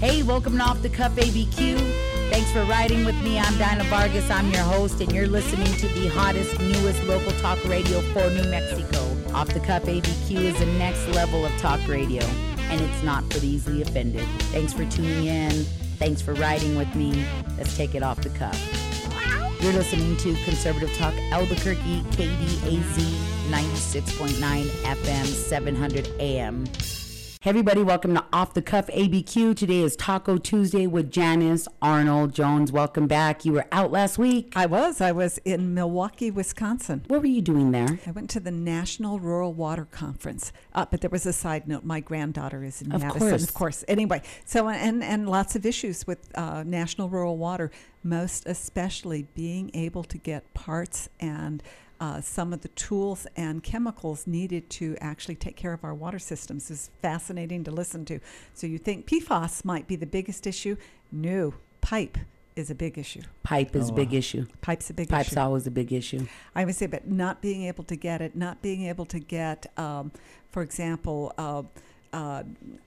Hey, welcome to Off the Cuff ABQ. Thanks for riding with me. I'm Dinah Vargas. I'm your host, and you're listening to the hottest, newest local talk radio for New Mexico. Off the Cuff ABQ is the next level of talk radio, and it's not for the easily offended. Thanks for tuning in. Thanks for riding with me. Let's take it off the cuff. You're listening to Conservative Talk Albuquerque, KDAZ 96.9 FM, 700 AM. Hey everybody, welcome to Off the Cuff ABQ. Today is Taco Tuesday with Janice Arnold Jones. Welcome back. You were out last week. I was. I was in Milwaukee, Wisconsin. What were you doing there? I went to the National Rural Water Conference. Uh, but there was a side note. My granddaughter is in Of Madison, course. of course. Anyway, so and and lots of issues with uh, National Rural Water, most especially being able to get parts and. Uh, some of the tools and chemicals needed to actually take care of our water systems is fascinating to listen to. So you think PFAS might be the biggest issue? No, pipe is a big issue. Pipe is a big issue. Pipe's a big issue. Pipe's issue. always a big issue. I would say, but not being able to get it, not being able to get, um, for example, uh, uh,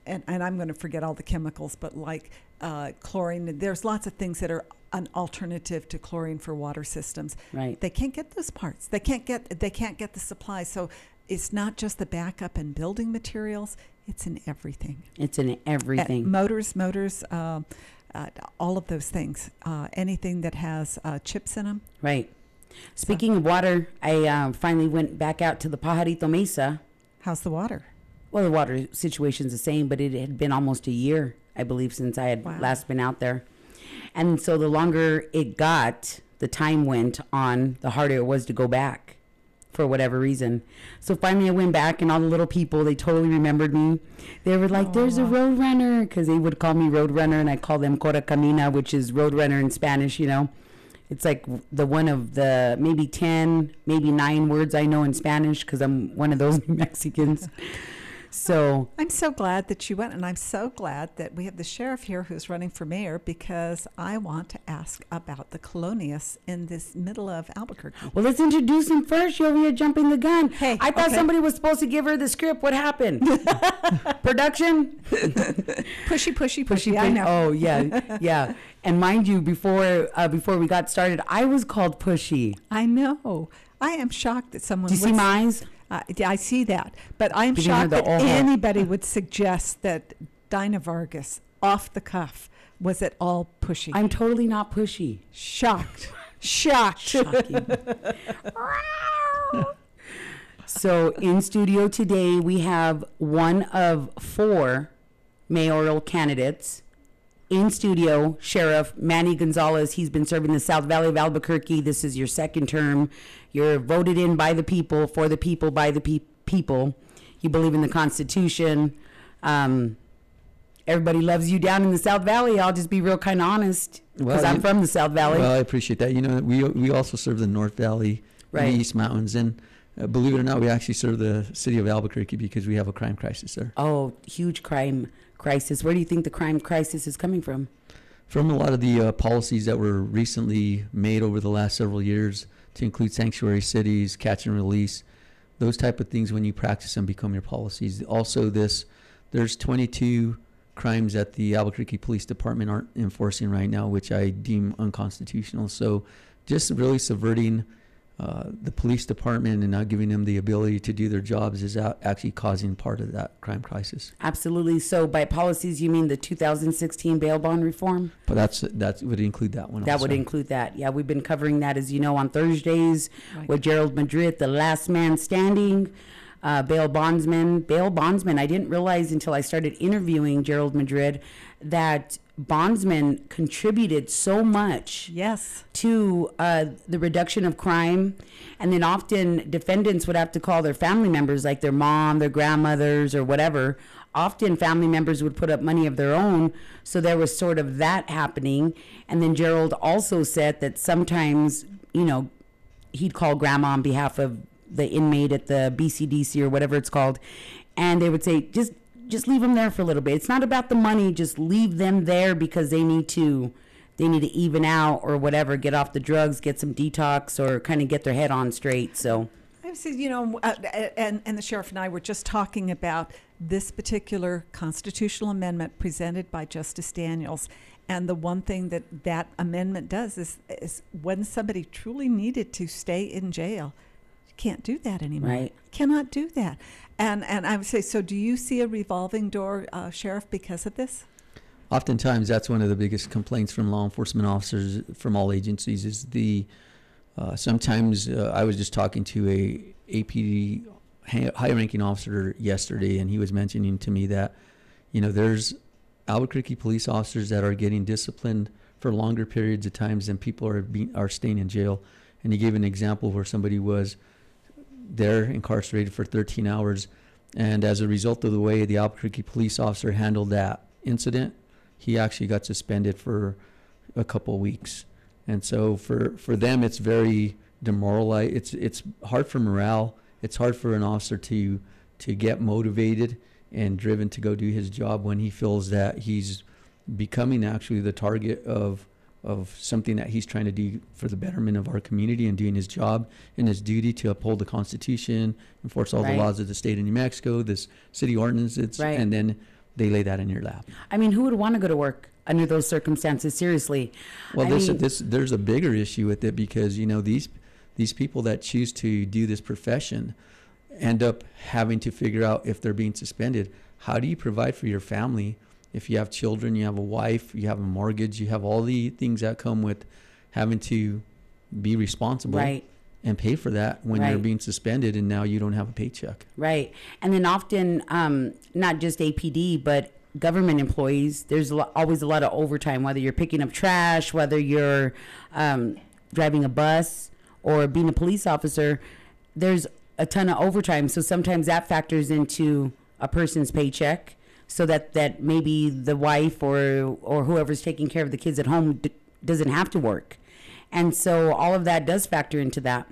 and, and I'm going to forget all the chemicals, but like uh, chlorine, there's lots of things that are an alternative to chlorine for water systems. Right. They can't get those parts. They can't get. They can't get the supplies. So it's not just the backup and building materials. It's in everything. It's in Uh, everything. motors, motors, uh, uh, all of those things. Uh, anything that has uh, chips in them. Right. Speaking of water, I uh, finally went back out to the Pajarito Mesa. How's the water? Well, the water situation's the same, but it had been almost a year, I believe, since I had Wow. last been out there. And so the longer it got, the time went on, the harder it was to go back for whatever reason. So finally I went back, and all the little people, they totally remembered me. They were like, there's a road runner, because they would call me road runner, and I call them Cora Camina, which is road runner in Spanish, you know. It's like the one of the maybe 10, maybe nine words I know in Spanish because I'm one of those Mexicans. So, I'm so glad that you went, and I'm so glad that we have the sheriff here who's running for mayor because I want to ask about the colonias in this middle of Albuquerque. well, let's introduce him first. You're over here jumping the gun. Hey, I thought okay. somebody was supposed to give her the script. What happened? Production? Pushy, pushy, pushy. I know. Oh, yeah. Yeah. And mind you, before uh, before we got started, I was called Pushy. I know. I am shocked that someone. Do you see my eyes? Yeah, I see that, but I her shocked that anybody would suggest that Dinah Vargas, off the cuff, was at all pushy. I'm totally not pushy. shocked. Shocked. Shocking. so in studio today we have one of four mayoral candidates. In studio, Sheriff Manny Gonzales. He's been serving the South Valley of Albuquerque. This is your second term. You're voted in by the people, for the people, by the pe- people. You believe in the Constitution. Um, everybody loves you down in the South Valley. I'll just be real kind of honest because Well, I'm from the South Valley. Well, I appreciate that. You know, we we also serve the North Valley, Right. the East Mountains, and uh, believe it or not, we actually serve the city of Albuquerque because we have a crime crisis there. Oh, huge crime crisis. Where do you think the crime crisis is coming from? From a lot of the uh, policies that were recently made over the last several years, to include sanctuary cities, catch and release, those type of things. When you practice them, become your policies. Also, this there's 22 crimes that the Albuquerque Police Department aren't enforcing right now, which I deem unconstitutional. So, just really subverting uh, the police department and not giving them the ability to do their jobs is a- actually causing part of that crime crisis. Absolutely. So, by policies, you mean the 2016 bail bond reform? But that's that would include that one. That would include that. Yeah, we've been covering that, as you know, on Thursdays Right. with Gerald Madrid, the last man standing, uh, bail bondsman. Bail bondsman. I didn't realize until I started interviewing Gerald Madrid that bondsmen contributed so much Yes. to uh, the reduction of crime. And then often defendants would have to call their family members, like their mom, their grandmothers, or whatever. Often family members would put up money of their own. So there was sort of that happening. And then Gerald also said that sometimes, you know, he'd call grandma on behalf of the inmate at the BCDC or whatever it's called. And they would say, just just leave them there for a little bit. It's not about the money. Just leave them there because they need to they need to even out or whatever, get off the drugs, get some detox, or kind of get their head on straight. So I said, you know, uh, and and the sheriff and I were just talking about this particular constitutional amendment presented by Justice Daniels. And the one thing that that amendment does is, is when somebody truly needed to stay in jail, you can't do that anymore. Right. Cannot do that. And and I would say, so do you see a revolving door, uh, Sheriff, because of this? Oftentimes, that's one of the biggest complaints from law enforcement officers from all agencies is the. Uh, sometimes uh, I was just talking to a APD high-ranking officer yesterday, and he was mentioning to me that, you know, there's Albuquerque police officers that are getting disciplined for longer periods of times than people are being are staying in jail. And he gave an example where somebody was there incarcerated for 13 hours, and as a result of the way the Albuquerque police officer handled that incident, he actually got suspended for a couple weeks. And so for for them, it's very demoralized. It's it's hard for morale. It's hard for an officer to to get motivated and driven to go do his job when he feels that he's becoming actually the target of of something that he's trying to do for the betterment of our community and doing his job and his duty to uphold the Constitution, enforce all Right. the laws of the state of New Mexico, this city ordinances, Right. and then they lay that in your lap. I mean, who would want to go to work under those circumstances? Seriously. Well, I this, mean- this, there's a bigger issue with it because you know these these people that choose to do this profession end up having to figure out if they're being suspended. How do you provide for your family if you have children, you have a wife, you have a mortgage, you have all the things that come with having to be responsible Right. and pay for that when you're being suspended and now you don't have a paycheck. Right. And then often, um, not just APD, but government employees, there's always a lot of overtime, whether you're picking up trash, whether you're um, driving a bus or being a police officer, there's a ton of overtime. So sometimes that factors into a person's paycheck so that, that maybe the wife or, or whoever's taking care of the kids at home d- doesn't have to work. And so all of that does factor into that.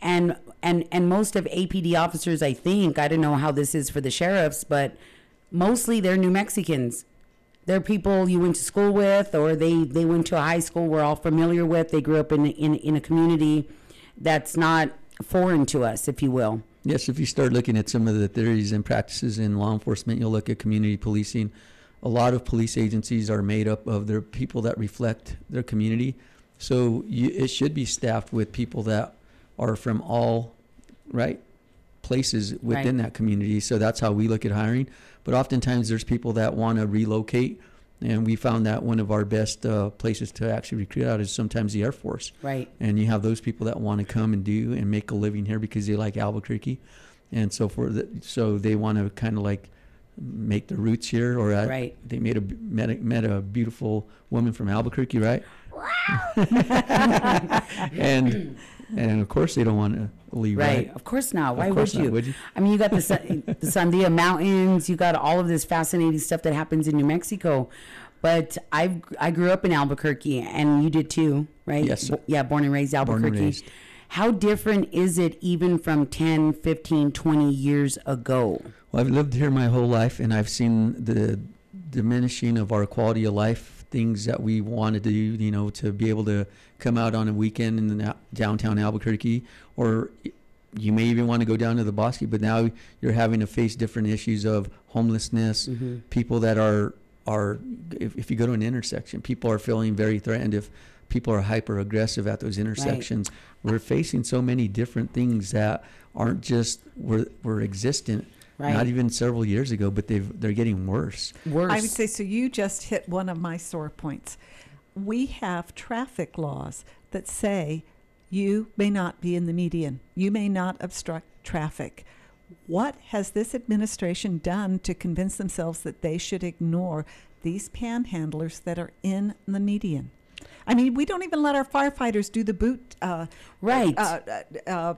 And and and most of APD officers, I think, I don't know how this is for the sheriffs, but mostly they're New Mexicans. They're people you went to school with, or they they went to a high school we're all familiar with. They grew up in in in a community that's not foreign to us, if you will. Yes, if you start looking at some of the theories and practices in law enforcement, you'll look at community policing. A lot of police agencies are made up of their people that reflect their community. So you, it should be staffed with people that are from all right places within Right. that community. So that's how we look at hiring. But oftentimes there's people that want to relocate, and we found that one of our best uh, places to actually recruit out is sometimes the Air Force Right. and you have those people that want to come and do and make a living here because they like Albuquerque, and so for the, so they want to kind of like make their roots here, or uh, Right. they made a met a, met a beautiful woman from Albuquerque, right? And and of course they don't want to leave, Right. right? Of course not. Of Why course would not, you? would you? I mean, you got the San- the Sandia Mountains. You got all of this fascinating stuff that happens in New Mexico. But I I grew up in Albuquerque, and you did too, right? Yes, sir. Yeah, born and raised Albuquerque. Born and Albuquerque. raised. How different is it even from 10, 15, 20 years ago? Well, I've lived here my whole life, and I've seen the diminishing of our quality of life. Things that we wanted to do, you know, to be able to come out on a weekend in the downtown Albuquerque, or you may even want to go down to the Bosque. But now you're having to face different issues of homelessness, Mm-hmm. people that are are. If, if you go to an intersection, people are feeling very threatened. If people are hyper aggressive at those intersections, we're facing so many different things that aren't just we're, we're existent Right. not even several years ago, but they've they're getting worse. Worse. I would say so. You just hit one of my sore points. We have traffic laws that say you may not be in the median, you may not obstruct traffic. What has this administration done to convince themselves that they should ignore these panhandlers that are in the median? I mean, we don't even let our firefighters do the boot. Uh, Right. Uh, uh,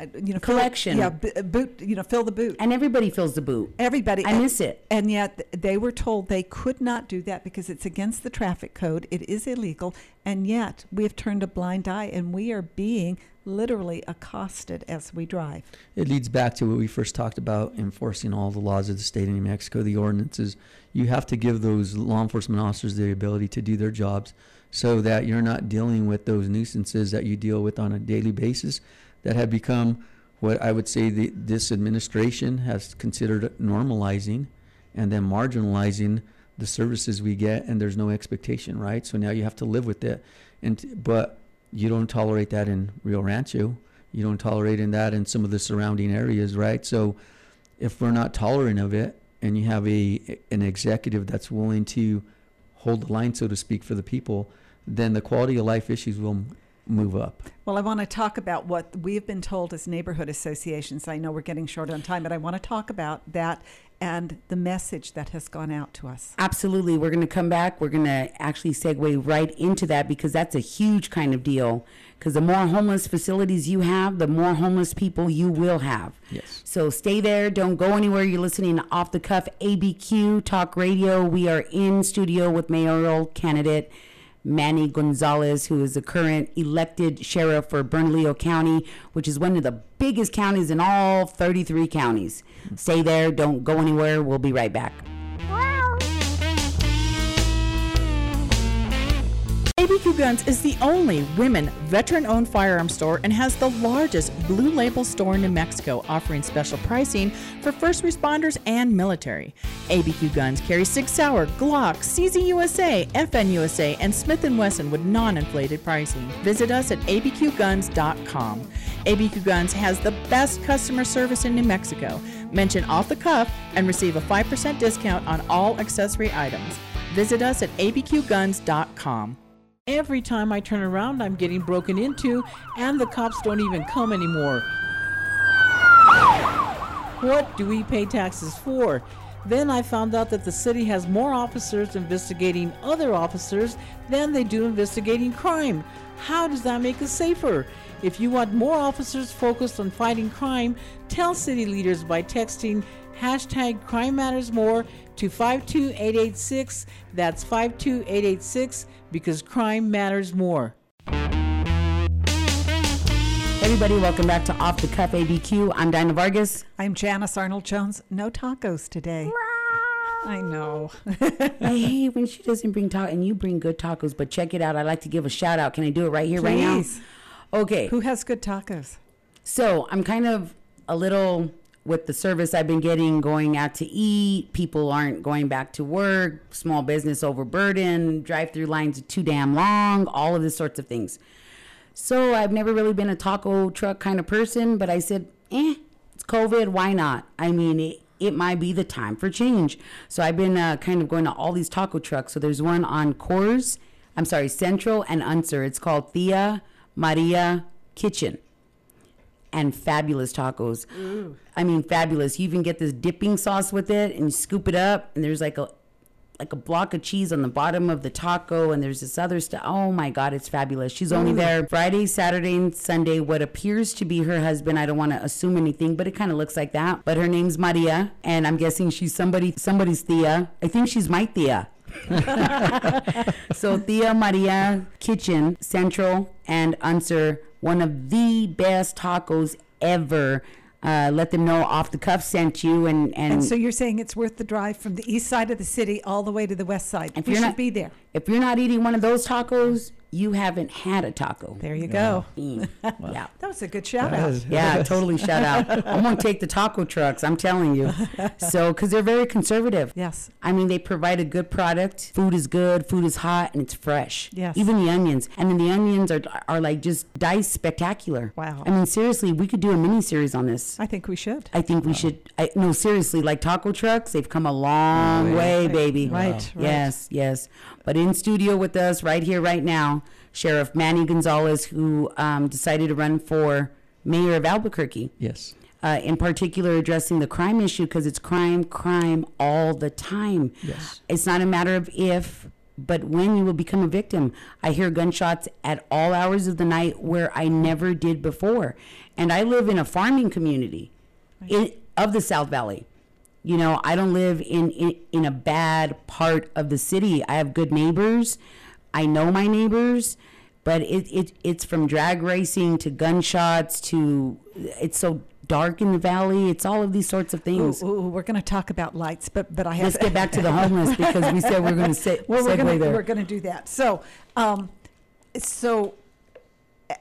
you know, fill- Collection. Yeah, boot. You know, fill the boot. and everybody fills the boot. Everybody. I miss it. And yet they were told they could not do that because it's against the traffic code. It is illegal. And yet we have turned a blind eye and we are being literally accosted as we drive. It leads back to what we first talked about enforcing all the laws of the state of New Mexico, the ordinances. You have to give those law enforcement officers the ability to do their jobs so that you're not dealing with those nuisances that you deal with on a daily basis that have become what I would say the, this administration has considered normalizing and then marginalizing the services we get, and there's no expectation, right? So now you have to live with it, and but you don't tolerate that in Rio Rancho. You don't tolerate in that in some of the surrounding areas, right? So if we're not tolerant of it, and you have a an executive that's willing to hold the line, so to speak, for the people, then the quality of life issues will move up. Well, I want to talk about what we have been told as neighborhood associations. I know we're getting short on time, but I want to talk about that and the message that has gone out to us. Absolutely. We're going to come back. We're going to actually segue right into that because that's a huge kind of deal. Because the more homeless facilities you have, the more homeless people you will have. Yes. So stay there. Don't go anywhere. You're listening to Off the Cuff ABQ Talk Radio. We are in studio with mayoral candidate Manny Gonzales, who is the current elected sheriff for Bernalillo County, which is one of the biggest counties in all 33 counties. Stay there. Don't go anywhere. We'll be right back. ABQ Guns is the only women veteran owned firearm store and has the largest blue label store in New Mexico, offering special pricing for first responders and military. ABQ Guns carry Sig Sauer, Glock, CZ USA, FN USA, and Smith & Wesson with non-inflated pricing. Visit us at abqguns.com. ABQ Guns has the best customer service in New Mexico. Mention off the cuff and receive a 5% discount on all accessory items. Visit us at abqguns.com. Every time I turn around, I'm getting broken into, and the cops don't even come anymore. What do we pay taxes for? Then I found out that the city has more officers investigating other officers than they do investigating crime. How does that make us safer? If you want more officers focused on fighting crime, tell city leaders by texting hashtag crime matters more to 52886. That's 52886 because crime matters more. Everybody, welcome back to Off the Cuff ABQ. I'm Dinah Vargas. I'm Janice Arnold Jones. No tacos today. I know. I hate when she doesn't bring tacos, and you bring good tacos. But check it out. I like to give a shout out. Can I do it right here, right now? Please. Okay. Who has good tacos? So I'm kind of a little with the service I've been getting, going out to eat. People aren't going back to work. Small business overburdened. Drive-through lines are too damn long. All of these sorts of things. So I've never really been a taco truck kind of person, but I said, eh, it's COVID. Why not? I mean, it, it might be the time for change. So I've been uh, kind of going to all these taco trucks. So there's one on Coors, I'm sorry, Central and Unser. It's called Tia Maria Kitchen and fabulous tacos. I mean, fabulous. You even get this dipping sauce with it, and you scoop it up, and there's like a like a block of cheese on the bottom of the taco, and there's this other stuff. Oh my God, it's fabulous. She's only there Friday, Saturday, and Sunday. What appears to be her husband. I don't want to assume anything, but it kind of looks like that. But her name's Maria, and I'm guessing she's somebody somebody's Tia. I think she's my Tia. So Tia Maria Kitchen, Central and Unser, one of the best tacos ever. Uh, let them know off the cuff sent you, and and, And so you're saying it's worth the drive from the east side of the city all the way to the west side. If we you're should not- be there. if you're not eating one of those tacos, you haven't had a taco. There you go. Mm, Yeah. That was a good shout out. Yeah, totally shout out. I'm gonna take the taco trucks. I'm telling you. So, because they're very conservative. Yes. I mean, they provide a good product. Food is good. Food is hot, and it's fresh. Yes. Even the onions, and then the onions are are like just diced spectacular. Wow. I mean, seriously, we could do a mini series on this. I think we should. I think we should. I, no, seriously, like taco trucks, they've come a long way, baby. Right, right. Yes, yes. But in studio with us right here, right now, Sheriff Manny Gonzales, who um, decided to run for mayor of Albuquerque. Yes. Uh, in particular, addressing the crime issue because it's crime, crime all the time. Yes. It's not a matter of if, but when you will become a victim. I hear gunshots at all hours of the night where I never did before. And I live in a farming community in, of the South Valley. You know, I don't live in, in in a bad part of the city. I have good neighbors. I know my neighbors, but it, it it's from drag racing to gunshots to it's so dark in the valley. It's all of these sorts of things. ooh, we're going to talk about lights, but but I have Let's get back to the homeless because we said we are going to sit well, we're segue gonna, there. We're going to do that. So, um, so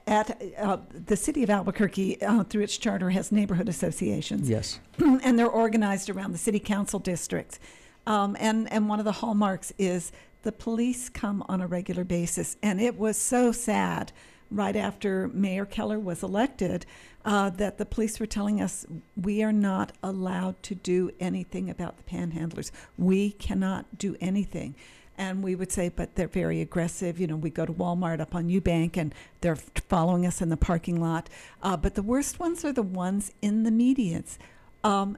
at uh, the city of Albuquerque, uh, through its charter, has neighborhood associations. Yes. and they're organized around the city council districts. Um, and, and one of the hallmarks is the police come on a regular basis. And it was so sad right after Mayor Keller was elected uh, that the police were telling us we are not allowed to do anything about the panhandlers. We cannot do anything. And we would say, but they're very aggressive. You know, we go to Walmart up on Eubank and they're following us in the parking lot. Uh, but the worst ones are the ones in the medians. Um,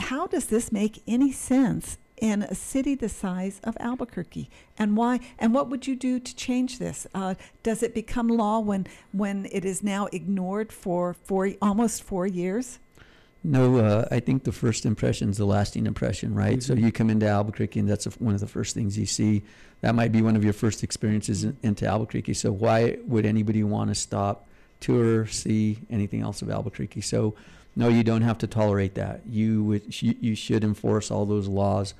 how does this make any sense in a city the size of Albuquerque? And why? And what would you do to change this? Uh, does it become law when when it is now ignored for four almost four years? No, uh, I think the first impression is the lasting impression, right? So you come into Albuquerque, and that's a, one of the first things you see. That might be one of your first experiences in, into Albuquerque. So why would anybody want to stop, tour, see anything else of Albuquerque? So no, you don't have to tolerate that. You would, you, you should enforce all those laws.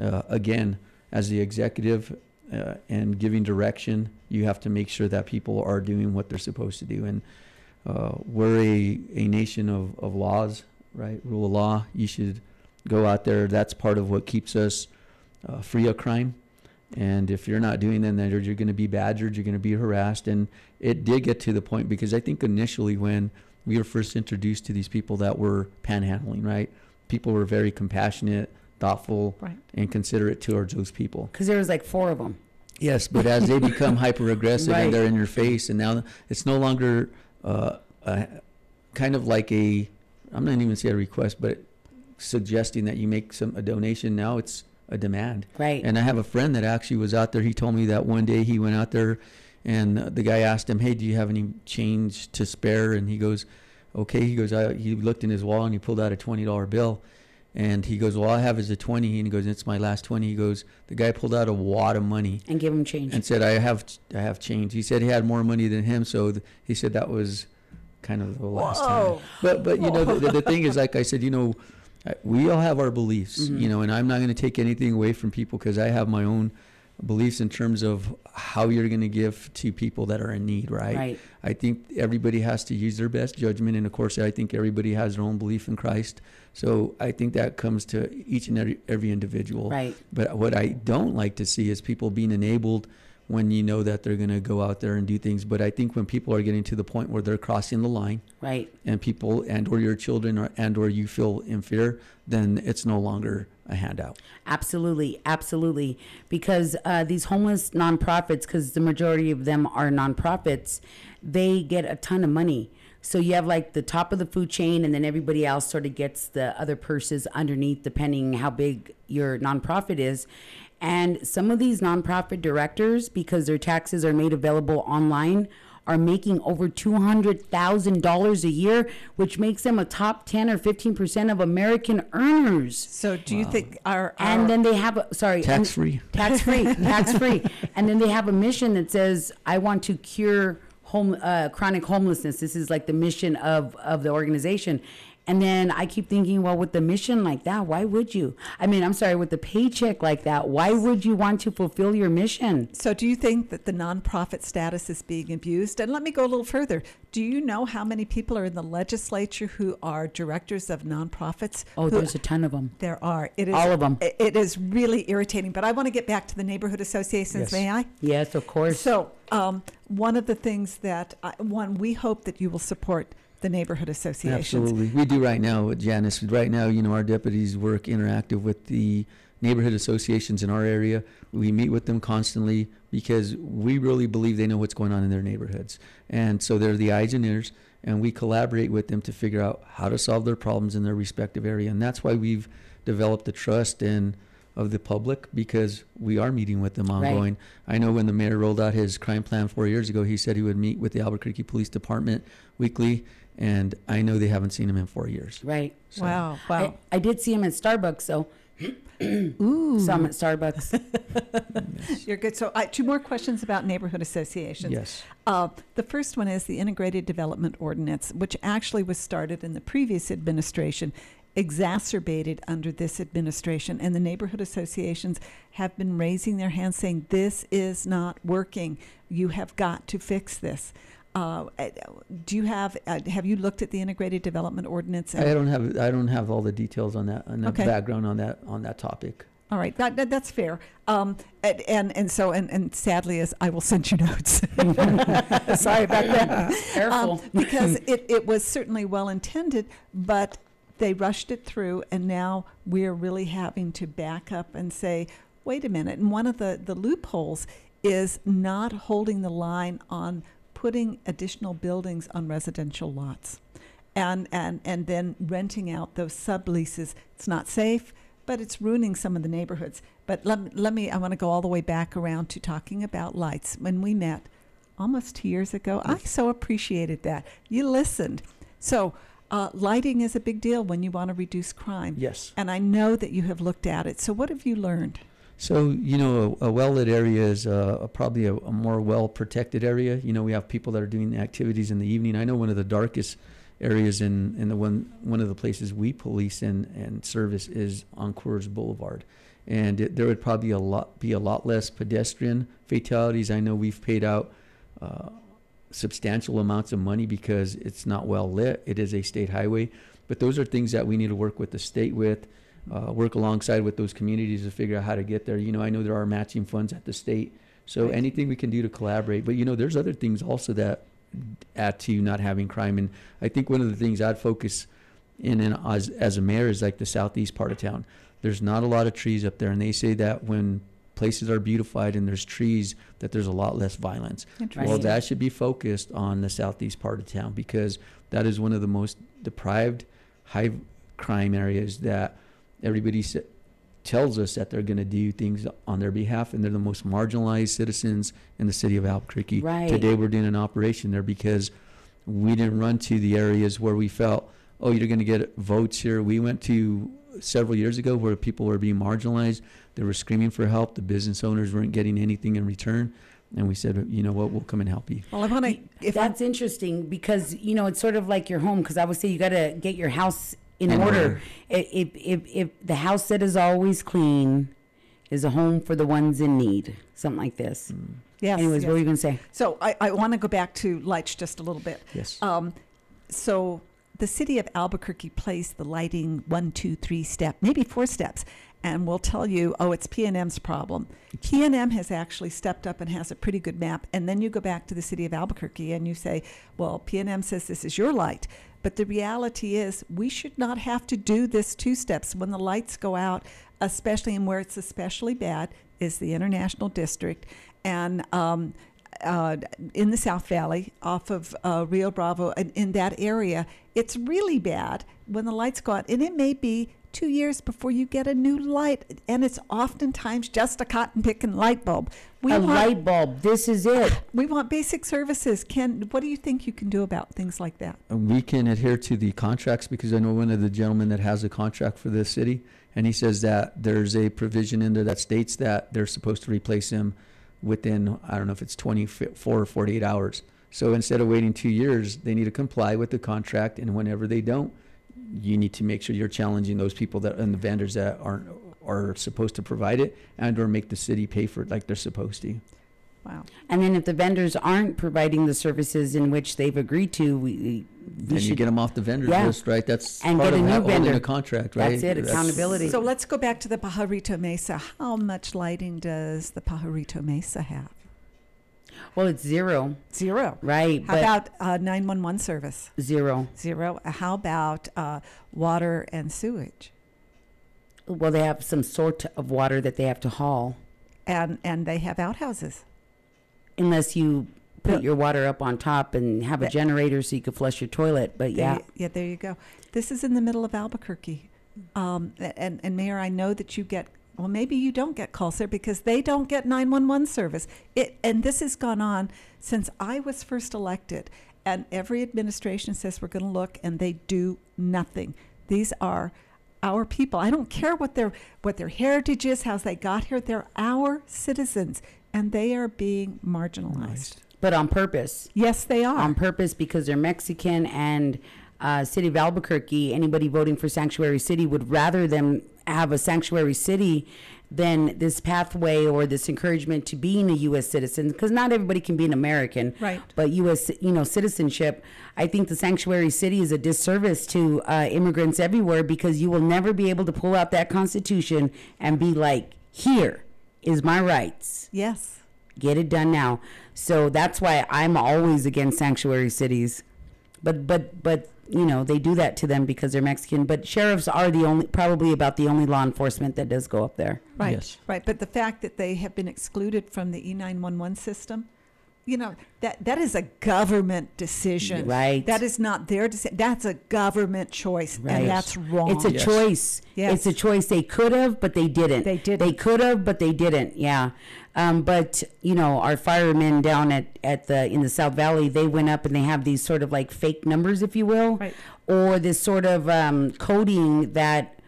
Uh, again, as the executive uh, and giving direction, you have to make sure that people are doing what they're supposed to do. And uh, we're a, a nation of, of laws, right? Rule of law. You should go out there. That's part of what keeps us uh, free of crime. And if you're not doing that, then you're, you're going to be badgered, you're going to be harassed. And it did get to the point because I think initially when we were first introduced to these people that were panhandling, right? People were very compassionate, thoughtful, Right. and considerate towards those people. Because there was like four of them. Yes, but as they become hyper aggressive Right. and they're in your face, and now it's no longer uh, a, kind of like a, I'm not even say a request, but suggesting that you make some a donation. Now it's a demand. Right. And I have a friend that actually was out there. He told me that one day he went out there, and the guy asked him, "Hey, do you have any change to spare?" And he goes, "Okay." He goes, I, he looked in his wallet and he pulled out a twenty dollar bill. And he goes, "Well, all I have is a 20 And he goes, "It's my last 20 He goes, "The guy pulled out a wad of money and gave him change. and said, "I have, I have change." He said he had more money than him, so th- he said that was kind of the last time. But, but you know, the, the, the thing is, like I said, you know, we all have our beliefs, Mm-hmm. you know, and I'm not going to take anything away from people because I have my own beliefs in terms of how you're going to give to people that are in need, right? Right. I think everybody has to use their best judgment, and of course, I think everybody has their own belief in Christ. So I think that comes to each and every, every individual. Right. But what I don't like to see is people being enabled when you know that they're going to go out there and do things. But I think when people are getting to the point where they're crossing the line, Right. and people and or your children or, and or you feel in fear, then it's no longer a handout. Absolutely, absolutely. Because uh, these homeless nonprofits, because the majority of them are nonprofits, they get a ton of money. So you have like the top of the food chain, and then everybody else sort of gets the other purses underneath, depending how big your nonprofit is. And some of these nonprofit directors, because their taxes are made available online, are making over $200,000 a year, which makes them a top 10 or 15% of American earners. So do you think our, our and then they have a sorry Tax free. tax free tax free and then they have a mission that says i want to cure home uh, chronic homelessness. This is like the mission of of the organization and then i keep thinking well with the mission like that why would you i mean i'm sorry with the paycheck like that why would you want to fulfill your mission So, do you think that the nonprofit status is being abused? And let me go a little further. Do you know how many people are in the legislature who are directors of nonprofits? oh who- there's a ton of them there are. It is All of them. It is really irritating. But I want to get back to the neighborhood associations. Yes. May I? yes of course So, um, one of the things that I, one we hope that you will support the neighborhood associations. Absolutely, we do right now, Janice. Right now, you know, our deputies work interactive with the neighborhood associations in our area. We meet with them constantly because we really believe they know what's going on in their neighborhoods, and so they're the eyes and ears. And we collaborate with them to figure out how to solve their problems in their respective area, and that's why we've developed the trust and of the public because we are meeting with them Right. ongoing. I know when the mayor rolled out his crime plan four years ago, he said he would meet with the Albuquerque Police Department weekly, and I know they haven't seen him in four years. right So- Wow! Wow! I, I did see him at starbucks so. Ooh, saw him at starbucks you're good. So, I, two more questions about neighborhood associations. Yes. Uh, the first one is the Integrated Development Ordinance, which actually was started in the previous administration, exacerbated under this administration. And the neighborhood associations have been raising their hands saying, This is not working. You have got to fix this. Uh, uh, do you have uh, have you looked at the integrated development ordinance? I don't have I don't have all the details on that on the Okay. background on that on that topic. All right, that, that that's fair. Um, and, and and so and, and sadly, as I will send you notes. Sorry about that. Careful. Um, because it, it was certainly well intended, but they rushed it through, and now we're really having to back up and say, wait a minute. And one of the, the loopholes is not holding the line on putting additional buildings on residential lots. And, and, and then renting out those subleases. It's not safe, but it's ruining some of the neighborhoods. But let, me- let me, I want to go all the way back around to talking about lights. When we met almost two years ago, I so appreciated that. You listened. So, uh, lighting is a big deal when you want to reduce crime. Yes. And I know that you have looked at it. So, what have you learned? So you know, a, a well-lit area is uh, probably a, a more well-protected area. You know, we have people that are doing activities in the evening. I know one of the darkest areas in, in the one one of the places we police and, and service is on Coors Boulevard, and it, there would probably a lot be a lot less pedestrian fatalities. I know we've paid out. Uh, substantial amounts of money because it's not well lit. It is a state highway, but those are things that we need to work with the state with, uh, work alongside with those communities to figure out how to get there. You know, I know there are matching funds at the state, so Right. anything we can do to collaborate. But you know, there's other things also that add to not having crime, and I think one of the things I'd focus in and as as a mayor is like the southeast part of town. There's not a lot of trees up there, and they say that when places are beautified and there's trees, that there's a lot less violence. Well, that should be focused on the southeast part of town because that is one of the most deprived, high crime areas that everybody sa- tells us that they're going to do things on their behalf, and they're the most marginalized citizens in the city of Albuquerque. Right. Today, we're doing an operation there because we didn't run to the areas where we felt, oh, you're going to get votes here. We went to several years ago where people were being marginalized. They were screaming for help. The business owners weren't getting anything in return. And we said, you know what, we'll come and help you. Well, I want to. If I'm- That's interesting because you know it's sort of like your home. Because I would say you got to get your house in In order. order. If, if if if the house that is always clean is a home for the ones in need, something like this. yes, Anyways, yes. what were you gonna say? So I, I want to go back to lights just a little bit. Yes. Um, so the city of Albuquerque plays the lighting one, two, three step, maybe four steps, and we'll tell you, oh, it's PNM's problem. PNM has actually stepped up and has a pretty good map, and then you go back to the city of Albuquerque and you say, well, PNM says this is your light. But the reality is, we should not have to do this two steps when the lights go out, especially and where it's especially bad is the International District and um, uh, in the South Valley off of uh, Rio Bravo in, in that area. It's really bad when the lights go out, and it may be two years before you get a new light, and it's oftentimes just a cotton picking light bulb. We a want, light bulb. This is it. we want basic services. Ken, what do you think you can do about things like that? We can adhere to the contracts because I know one of the gentlemen that has a contract for this city, and he says that there's a provision in there that states that they're supposed to replace him within I don't know if it's 24 or 48 hours. So instead of waiting two years, they need to comply with the contract, and whenever they don't, you need to make sure you're challenging those people that and the vendors that aren't are supposed to provide it and or make the city pay for it like they're supposed to. Wow. And then if the vendors aren't providing the services in which they've agreed to, we, we Then you get them off the vendors Yeah. list, right? That's And part get a of new ha- vendor. a contract, right? That's it, accountability. So let's go back to the Pajarito Mesa. How much lighting does the Pajarito Mesa have? Well, it's zero, Zero. right? How about uh, 911 service? zero? Zero. How about uh, water and sewage? Well, they have some sort of water that they have to haul, And and they have outhouses. unless you put your water up on top and have a generator so you can flush your toilet. But yeah, yeah, there you go. This is in the middle of Albuquerque. Um, and, and Mayor, I know that you get, well, maybe you don't get calls there because they don't get 911 service. It, and this has gone on since I was first elected. And every administration says we're going to look, and they do nothing. These are our people. I don't care what their what their heritage is, how they got here. They're our citizens, and they are being marginalized. but on purpose. Yes, they are. on purpose because they're Mexican and uh, city of Albuquerque, anybody voting for sanctuary city would rather them have a sanctuary city than this pathway or this encouragement to being a U.S. citizen, because not everybody can be an American, Right. But U.S. you know citizenship, I think the sanctuary city is a disservice to uh, immigrants everywhere because you will never be able to pull out that Constitution and be like, here is my rights Yes. get it done now. So that's why I'm always against sanctuary cities. But but but you know they do that to them because they're Mexican. But sheriffs are the only probably about the only law enforcement that does go up there. Right. Yes. Right. But the fact that they have been excluded from the E911 system, you know, that that is a government decision. Right. That is not their decision. That's a government choice, Right. and that's wrong. It's a Yes. choice. Yes. It's a choice. They could have, but they didn't. They didn't. They could have, but they didn't. Yeah. Um, but you know, our firemen down at, at the in the South Valley, they went up and they have these sort of like fake numbers, if you will, Right. or this sort of um, coding that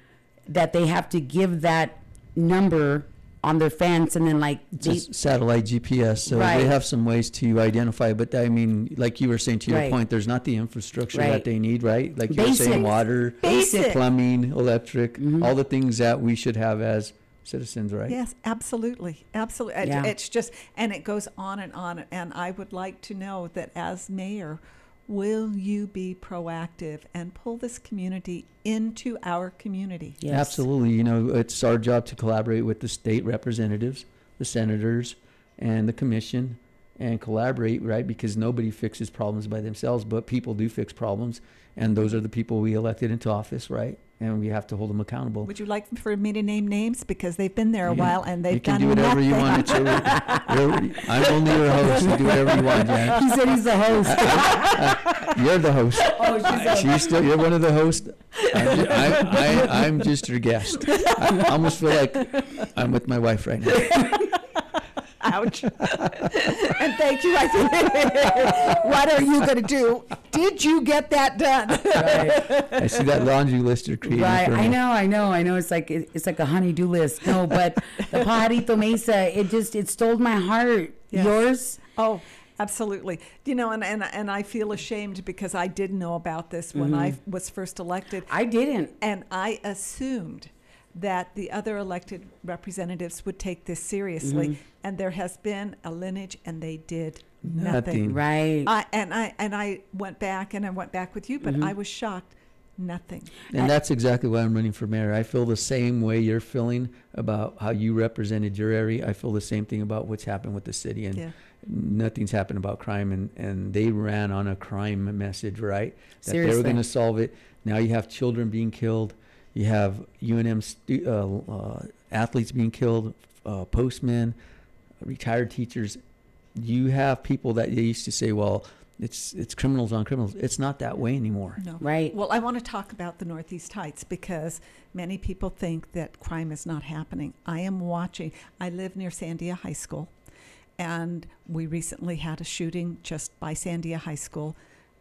that they have to give that number on their fence, and then like It's they, just satellite GPS, so Right. they have some ways to identify. But I mean, like you were saying to your Right. point, there's not the infrastructure Right. that they need, right? Like you were saying, water, Basic. plumbing, electric, Mm-hmm. all the things that we should have as citizens, right? Yes, absolutely, absolutely. Yeah. It's just, and it goes on and on. And I would like to know that as mayor, will you be proactive and pull this community into our community? yes. Absolutely. You know, it's our job to collaborate with the state representatives, the senators, and the commission and collaborate, right? Because nobody fixes problems by themselves, but people do fix problems. And those are the people we elected into office, right? And we have to hold them accountable. Would you like for me to name names because they've been there a You- while and they've you can done do whatever nothing. you want. It's I'm only your host. You do whatever you want. He said he's the host. You're the host. oh, she's She's still. You're one of the hosts. I'm, ju- I, I, I'm just your guest. I almost feel like I'm with my wife right now. Ouch. and thank you. I think, what are you going to do? Did you get that done? right. I see that laundry list you're creating. Right, I know, I know, I know. It's like it- it's like a honey-do list. No, but the Pajarito Mesa, it just it stole my heart. Yes. Yours? Oh, absolutely. You know, and, and, and I feel ashamed because I did know about this when mm-hmm. I was first elected. I didn't. And I assumed that the other elected representatives would take this seriously. Mm-hmm. And there has been a lineage, and they did nothing. Nothing. Right. I, and I and I went back and I went back with you, but mm-hmm. I was shocked. Nothing. And that's exactly why I'm running for mayor. I feel the same way you're feeling about how you represented your area. I feel the same thing about what's happened with the city, and Yeah. nothing's happened about crime. And, and they ran on a crime message, right? That they were going to solve it. Now you have children being killed. You have UNM stu- uh, uh, athletes being killed, uh, postmen, retired teachers. You have people that they used to say, well, it's it's criminals on criminals. It's not that way anymore. No. Right. Well, I want to talk about the Northeast Heights because many people think that crime is not happening. I am watching. I live near Sandia High School, and we recently had a shooting just by Sandia High School.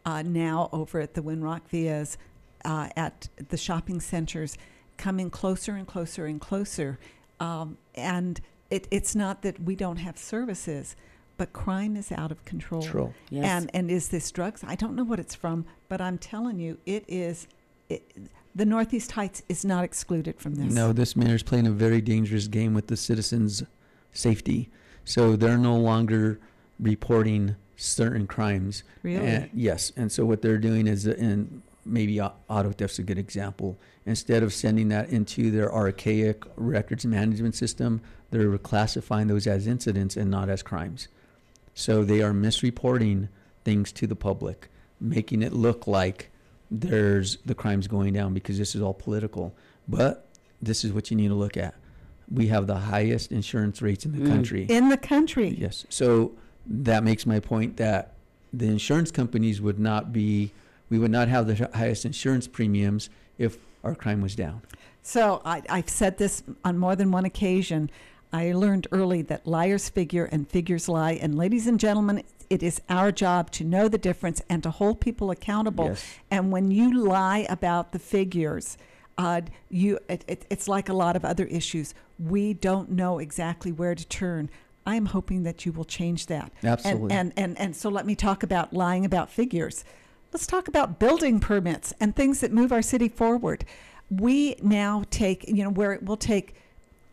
Uh, now over at the Winrock Villas, uh, at the shopping centers, coming closer and closer and closer. Um, and it, it's not that we don't have services, but crime is out of control. Control. Yes. And and is this drugs? I don't know what it's from, but I'm telling you, it is. It, the Northeast Heights is not excluded from this. No, this mayor is playing a very dangerous game with the citizens' safety. So they're no longer reporting certain crimes. Really? And, yes, and so what they're doing is, and maybe au- auto theft's a good example. Instead of sending that into their archaic records management system, they're classifying those as incidents and not as crimes. So they are misreporting things to the public, making it look like there's the crimes going down because this is all political. But this is what you need to look at. We have the highest insurance rates in the Mm. country. In the country. Yes. So that makes my point that the insurance companies would not be, we would not have the highest insurance premiums if our crime was down. So I, I've said this on more than one occasion. I learned early that liars figure and figures lie. And ladies and gentlemen, it is our job to know the difference and to hold people accountable. Yes. And when you lie about the figures, uh, you it, it, it's like a lot of other issues. We don't know exactly where to turn. I'm hoping that you will change that. Absolutely. And, and and and so let me talk about lying about figures. Let's talk about building permits and things that move our city forward. We now take, you know, where it will take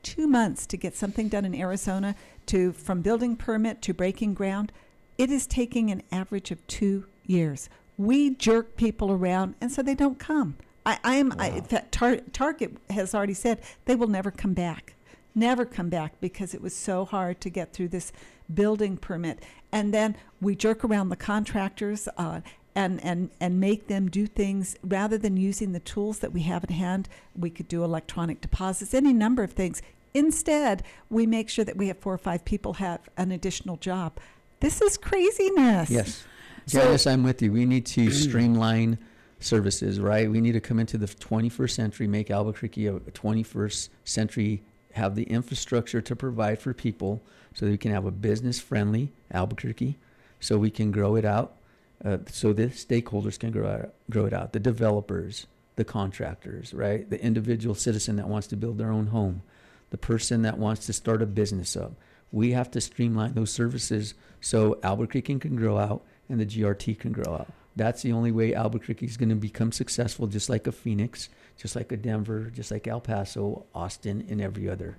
two months to get something done in Arizona to from building permit to breaking ground, it is taking an average of two years. We jerk people around, and so they don't come. I, I am. I, in fact, Tar- Target has already said they will never come back, never come back because it was so hard to get through this building permit. And then we jerk around the contractors uh, and, and, and make them do things rather than using the tools that we have at hand. We could do electronic deposits, any number of things. Instead, we make sure that we have four or five people have an additional job. This is craziness. Yes. So- Janice, I'm with you. We need to streamline services, right? We need to come into the 21st century, make Albuquerque a 21st century, have the infrastructure to provide for people so that we can have a business friendly Albuquerque, so we can grow it out, uh, so the stakeholders can grow, out, grow it out, the developers, the contractors, right? The individual citizen that wants to build their own home, the person that wants to start a business up. We have to streamline those services so Albuquerque can grow out and the GRT can grow out. That's the only way Albuquerque is going to become successful, just like a Phoenix, just like a Denver, just like El Paso, Austin, and every other.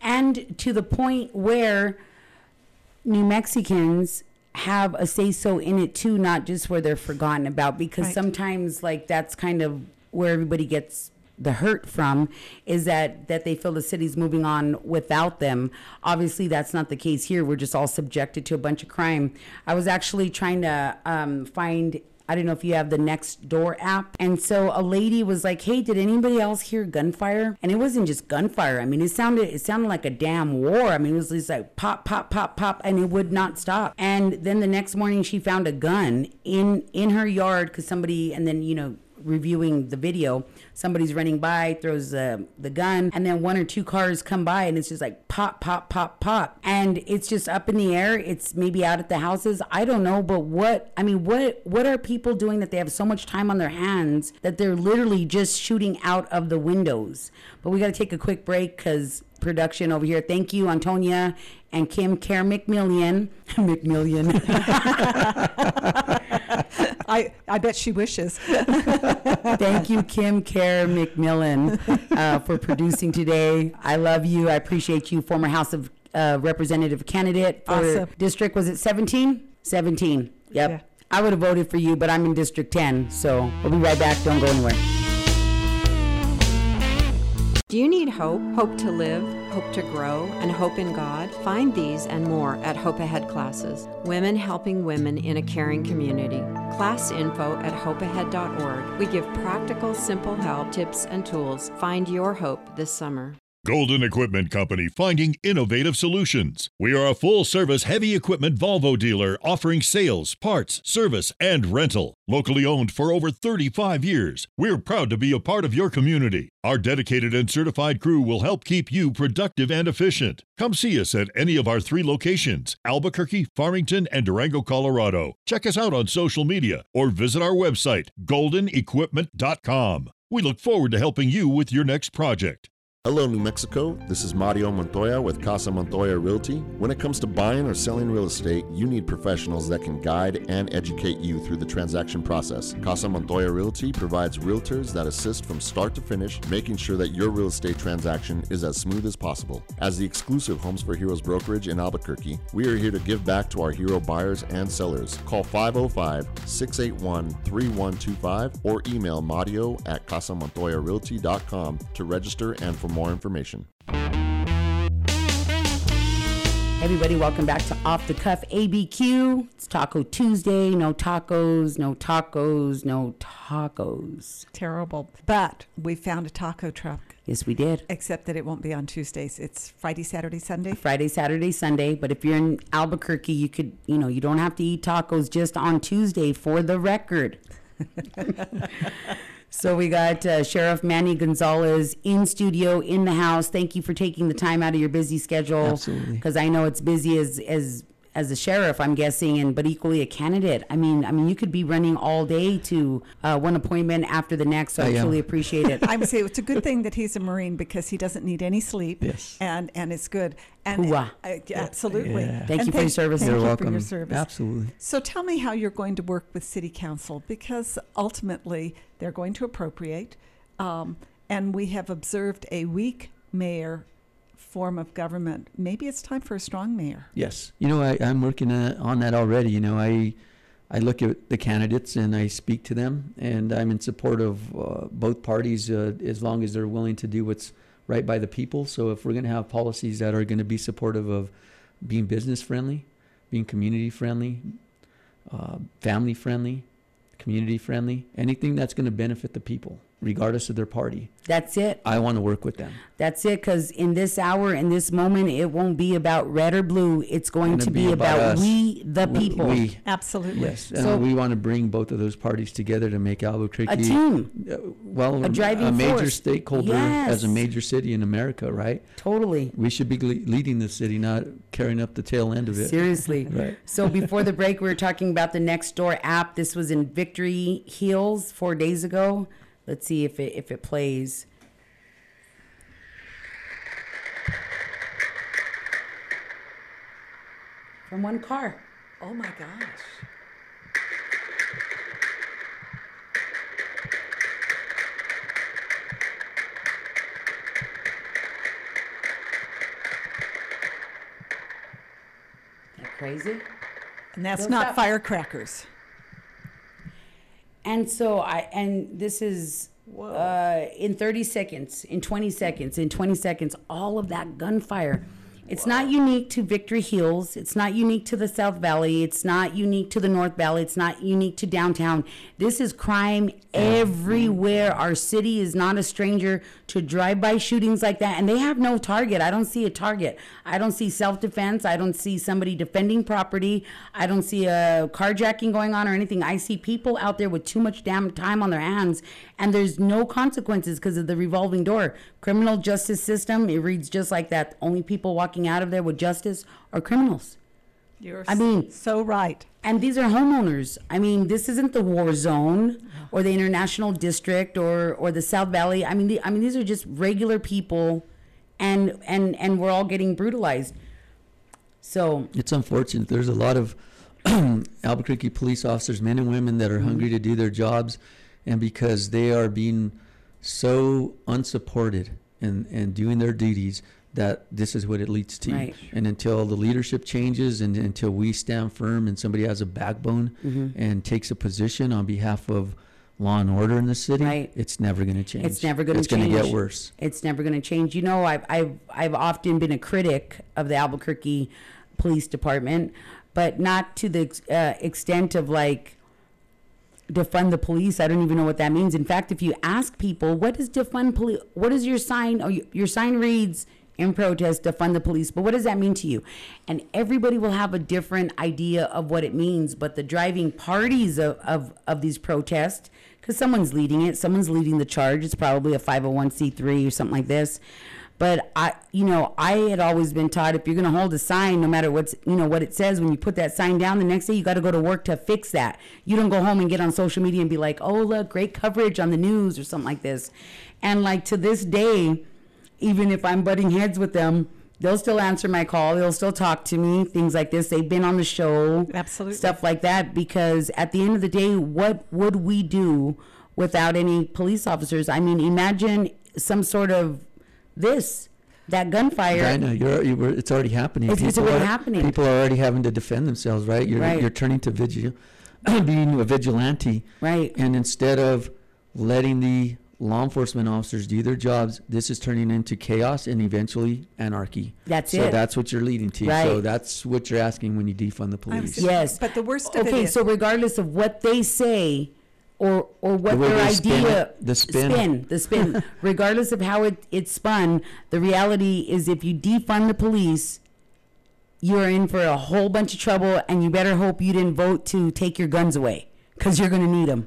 and to the point where New Mexicans have a say so in it too, not just where they're forgotten about. Because Right. sometimes, like that's kind of where everybody gets the hurt from is that that they feel the city's moving on without them. Obviously, that's not the case here. We're just all subjected to a bunch of crime. I was actually trying to um, find I don't know if you have the Nextdoor app. And so a lady was like, "Hey, did anybody else hear gunfire?" And it wasn't just gunfire. I mean, it sounded it sounded like a damn war. I mean, it was just like pop, pop, pop, pop, and it would not stop. And then the next morning, she found a gun in in her yard because somebody, and then you know reviewing the video, somebody's running by, throws uh, the gun, and then one or two cars come by, and it's just like pop, pop, pop, pop, and it's just up in the air. It's maybe out at the houses. I don't know, but what I mean, what what are people doing that they have so much time on their hands that they're literally just shooting out of the windows? But we got to take a quick break because production over here. Thank you, Antonia and Kim Care McMillian. McMillian. I, I bet she wishes. Thank you, Kim Care McMillan, uh, for producing today. I love you. I appreciate you, former House of uh, Representative candidate for Awesome. district. Was it 17? 17. Yep. Yeah. I would have voted for you, but I'm in District 10. So we'll be right back. Don't go anywhere. Do you need hope? Hope to live, hope to grow, and hope in God? Find these and more at Hope Ahead classes. Women helping women in a caring community. Class info at hopeahead.org. We give practical, simple help, tips, and tools. Find your hope this summer. Golden Equipment Company finding innovative solutions. We are a full service heavy equipment Volvo dealer offering sales, parts, service, and rental. Locally owned for over 35 years, we're proud to be a part of your community. Our dedicated and certified crew will help keep you productive and efficient. Come see us at any of our three locations Albuquerque, Farmington, and Durango, Colorado. Check us out on social media or visit our website, goldenequipment.com. We look forward to helping you with your next project. Hello, New Mexico. This is Mario Montoya with Casa Montoya Realty. When it comes to buying or selling real estate, you need professionals that can guide and educate you through the transaction process. Casa Montoya Realty provides realtors that assist from start to finish, making sure that your real estate transaction is as smooth as possible. As the exclusive Homes for Heroes brokerage in Albuquerque, we are here to give back to our hero buyers and sellers. Call 505 681 3125 or email Mario at casamontoyarealty.com to register and for more information. Hey everybody, welcome back to Off the Cuff ABQ. It's Taco Tuesday. No tacos, no tacos, no tacos. Terrible. But we found a taco truck, Yes, we did. except that it won't be on Tuesdays. It's Friday, Saturday, Sunday. Friday, Saturday, Sunday. But if you're in Albuquerque, you could, you know, you don't have to eat tacos just on Tuesday for the record. so we got uh, Sheriff Manny Gonzales in studio, in the house. Thank you for taking the time out of your busy schedule. Absolutely. Because I know it's busy as as as a sheriff, I'm guessing, and but equally a candidate. I mean, I mean, you could be running all day to uh, one appointment after the next. So I, I truly appreciate it. I would say it's a good thing that he's a Marine because he doesn't need any sleep. Yes. And and it's good. And Hoorah. uh, yeah, absolutely. Yeah. Thank And you for your service. Thank You're you welcome. for your service. Absolutely. So tell me how you're going to work with City Council because ultimately they're going to appropriate, um, and we have observed a weak mayor form of government. Maybe it's time for a strong mayor. Yes. You know, I, I'm working on on that already. You know, I I look at the candidates and I speak to them, and I'm in support of uh, both parties uh, as long as they're willing to do what's right by the people. So if we're going to have policies that are going to be supportive of being business friendly, being community friendly, uh, family friendly, community friendly, anything that's going to benefit the people, regardless of their party, That's it. I want to work with them. That's it. Because in this hour, in this moment, it won't be about red or blue. It's going Gonna be be, about about, we, the We- people. We, Absolutely. Yes, So- and we want to bring both of those parties together to make Albuquerque a team. uh, well A driving major force. stakeholder as a major city in America, right? Totally. We should be leading the city, not carrying up the tail end of it. Seriously. Right. So before the break, we were talking about the Nextdoor app. This was in Victory Hills four days ago. Let's see if it if it plays. From one car. Oh my gosh. That crazy? And that's Those not up. firecrackers. And so I and this is uh, in 30 seconds, in 20 seconds, in 20 seconds, all of that gunfire. It's not unique to Victory Hills. It's not unique to the South Valley. It's not unique to the North Valley. It's not unique to downtown. This is crime everywhere. Our city is not a stranger to drive-by shootings like that, and they have no target. I don't see a target. I don't see self-defense. I don't see somebody defending property. I don't see a carjacking going on or anything. I see people out there with too much damn time on their hands, and there's no consequences because of the revolving door. Criminal justice system, it reads just like that. Only people walking out of there with justice are criminals. You're I mean- so right. And these are homeowners. I mean, this isn't the war zone or the international district or or the South Valley. I mean, the, I mean these are just regular people, and and and we're all getting brutalized. So It's unfortunate. There's a lot of Albuquerque police officers, men and women, that are Mm-hmm. hungry to do their jobs, and because they are being so unsupported and and doing their duties, that this is what it leads to. Right. And until the leadership changes, and until we stand firm, and somebody has a backbone Mm-hmm. and takes a position on behalf of law and order in the city, Right. it's never going to change. It's never going to change. It's going to get worse. It's never going to change. You know, I've, I've, I've often been a critic of the Albuquerque Police Department, but not to the uh, extent of like defund the police. I don't even know what that means. In fact, if you ask people, what is defund police? What is your sign? Oh, your sign reads in protest, defund the police. But what does that mean to you? And everybody will have a different idea of what it means. But the driving parties of, of, of these protests, because someone's leading it, someone's leading the charge. It's probably a 501c3 or something like this. But I, you know, I had always been taught if you're going to hold a sign, no matter what's, you know, what it says, when you put that sign down, the next day you got to go to work to fix that. You don't go home and get on social media and be like, oh, look, great coverage on the news or something like this. And like to this day, even if I'm butting heads with them, they'll still answer my call. They'll still talk to me, things like this. They've been on the show, Absolutely. stuff like that. Because at the end of the day, what would we do without any police officers? I mean, imagine some sort of this, that gunfire. Dinah, you're, you were, it's already happening. It's- it's People already are- happening. People are already having to defend themselves, right? You're, Right. you're turning to vigil, being a vigilante. Right. And instead of letting the law enforcement officers do their jobs, this is turning into chaos and eventually anarchy. That's so it. that's what you're leading to. Right. So that's what you're asking when you defund the police. Yes. But the worst of it okay, is- so regardless of what they say or or what The way their they spin idea it, the spin. the spin, regardless of how it, it's spun, the reality is if you defund the police, you're in for a whole bunch of trouble and you better hope you didn't vote to take your guns away cuz you're going to need them.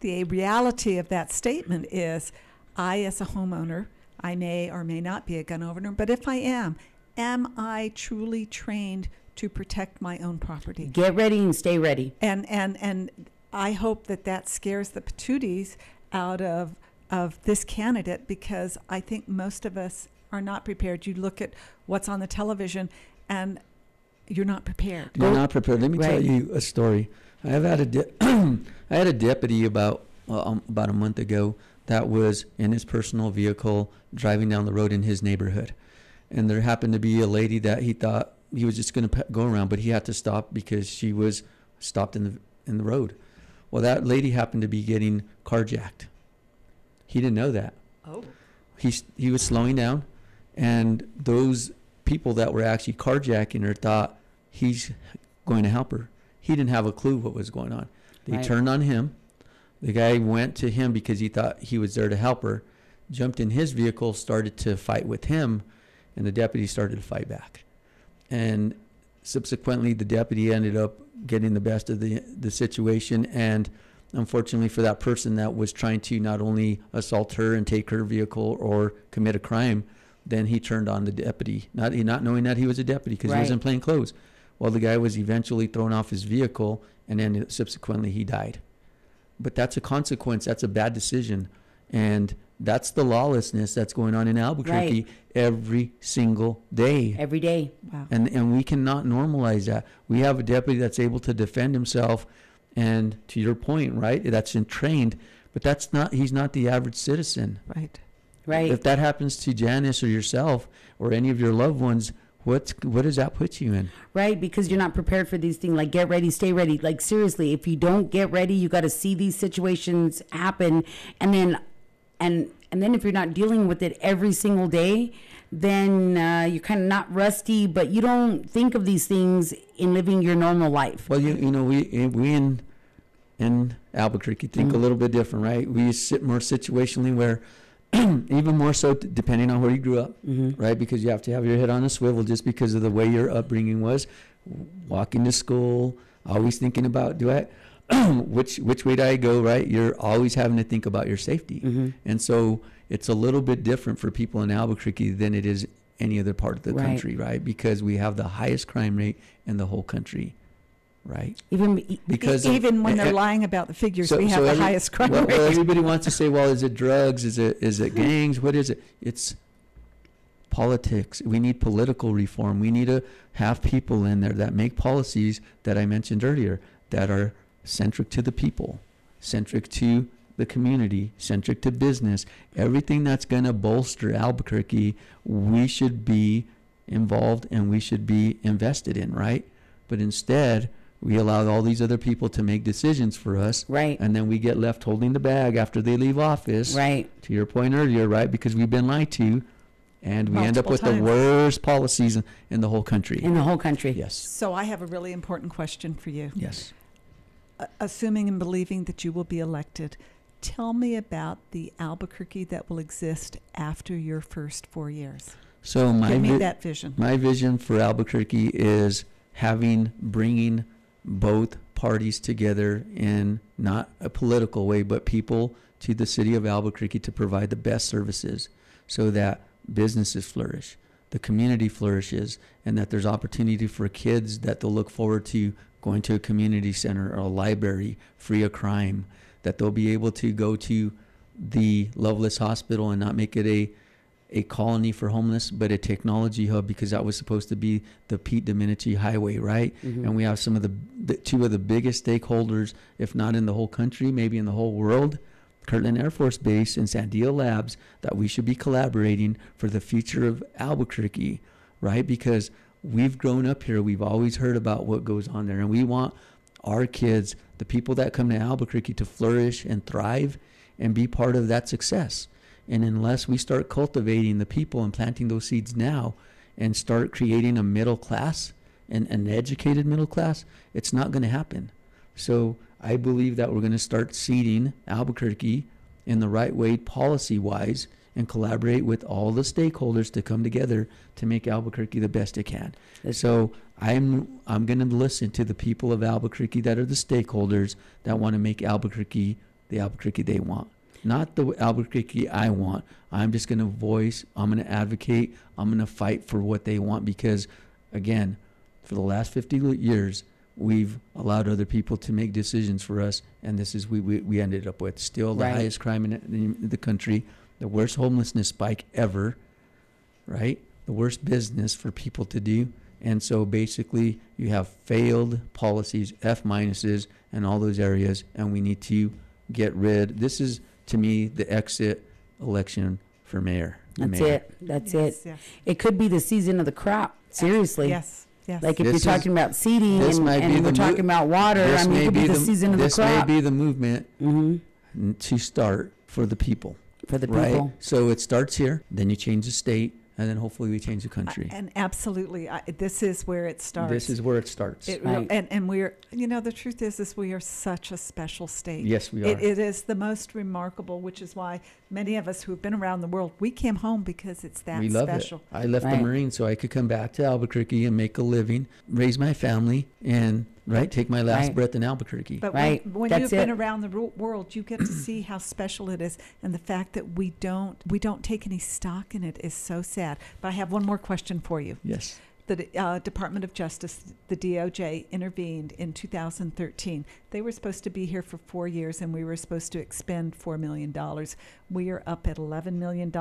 The reality of that statement is I, as a homeowner, I may or may not be a gun owner, but if I am, am I truly trained to protect my own property. Get ready and stay ready. And and and I hope that that scares the patooties out of of this candidate because I think most of us are not prepared. You look at what's on the television, and you're not prepared. You're not prepared. Let me tell you a story. I have had a de- I had a deputy about uh, um, about a month ago that was in his personal vehicle driving down the road in his neighborhood, and there happened to be a lady that he thought he was just going to go around, but he had to stop because she was stopped in the in the road. Well, that lady happened to be getting carjacked. He didn't know that. Oh. He he was slowing down, and those people that were actually carjacking her thought he's going to help her. He didn't have a clue what was going on. They Right. turned on him. The guy went to him because he thought he was there to help her, jumped in his vehicle, started to fight with him, and the deputy started to fight back. And subsequently, the deputy ended up getting the best of the the situation. And unfortunately for that person that was trying to not only assault her and take her vehicle or commit a crime, then he turned on the deputy, not not knowing that he was a deputy because he was in plain clothes. Well, the guy was eventually thrown off his vehicle, and then subsequently he died. But that's a consequence. That's a bad decision, and that's the lawlessness that's going on in Albuquerque Right. every single day. Every day. Wow. And and we cannot normalize that. We have a deputy that's able to defend himself, and to your point, right? That's in trained, but that's not. He's not the average citizen. Right. Right. If that happens to Janice or yourself or any of your loved ones, what's what does that put you in? right? Because you're not prepared for these things. Like, get ready, stay ready. Like, seriously, if you don't get ready, you got to see these situations happen, and then, and and then if you're not dealing with it every single day, then uh, you're kind of not rusty, but you don't think of these things in living your normal life. Well, you you know we eh, we in in Albuquerque think a mm. little bit different, right? We sit more situationally where. even more so d- depending on where you grew up mm-hmm. right because you have to have your head on a swivel just because of the way your upbringing was walking to school always thinking about do i which which way do i go right you're always having to think about your safety and so it's a little bit different for people in albuquerque than it is any other part of the Right. country right because we have the highest crime rate in the whole country right Even because E- of- even when they're eh, lying about the figures, so- we have so the every- highest crime well, rate. well, everybody wants to say, well, is it drugs? Is it is it gangs? What is it? It's politics. We need political reform. We need to have people in there that make policies that I mentioned earlier that are centric to the people, centric to the community, centric to business. Everything that's going to bolster Albuquerque, we should be involved and we should be invested in, right? But instead, we allow all these other people to make decisions for us right, and then we get left holding the bag after they leave office. right. To your point earlier, right? Because we've been lied to, and we end up with times. the worst policies in, in the whole country. In the whole country. yes. So I have a really important question for you. Yes. Assuming and believing that you will be elected, tell me about the Albuquerque that will exist after your first four years. So my Give me vi- that vision. my vision for Albuquerque is having bringing both parties together in not a political way, but people to the city of Albuquerque to provide the best services so that businesses flourish, the community flourishes, and that there's opportunity for kids that they'll look forward to going to a community center or a library free of crime, that they'll be able to go to the Lovelace Hospital and not make it a a colony for homeless, but a technology hub because that was supposed to be the Pete Domenici Highway, right? Mm-hmm. And we have some of the, the two of the biggest stakeholders, if not in the whole country, maybe in the whole world, Kirtland Air Force Base and Sandia Labs, that we should be collaborating for the future of Albuquerque, right? Because we've grown up here, we've always heard about what goes on there, and we want our kids, the people that come to Albuquerque, to flourish and thrive and be part of that success. And unless we start cultivating the people and planting those seeds now and start creating a middle class and an educated middle class, it's not going to happen. So I believe that we're going to start seeding Albuquerque in the right way, policy wise, and collaborate with all the stakeholders to come together to make Albuquerque the best it can. So I'm I'm going to listen to the people of Albuquerque that are the stakeholders that want to make Albuquerque the Albuquerque they want not the Albuquerque I want. I'm just going to voice, I'm going to advocate, I'm going to fight for what they want because, again, for the last 50 years, we've allowed other people to make decisions for us, and this is we we, we ended up with still the Right. highest crime in, in the country, the worst homelessness spike ever, right? The worst business for people to do. And so basically, you have failed policies, F minuses, and all those areas, and we need to get rid. This is, to me, the exit election for mayor. That's mayor. it. That's Yes, it. yes. It could be the season of the crop. Seriously. Yes, yes. Like if This you're talking about seeding and, and we're mo- talking about water, This I mean, may it could be, the, the- season of the crop. this may be the movement hmm to start for the people, for the right? people. So it starts here, then you change the state, and then hopefully we change the country. And absolutely, I, this is where it starts. This is where it starts. It, Right. And and we're you know the truth is is we are such a special state. yes, we are. It, it is the most remarkable, which is why many of us who've been around the world, we came home because it's that we love special. it. I left Right. the Marines so I could come back to Albuquerque and make a living, raise my family, and right take my last Right. breath in Albuquerque. But Right. when, when That's you've been around the world, you get to see how special it is, and the fact that we don't we don't take any stock in it is so sad. But I have one more question for you. yes. The uh, Department of Justice, the DOJ, intervened in 2013. They were supposed to be here for four years, and we were supposed to expend $4 million. We are up at $11 million.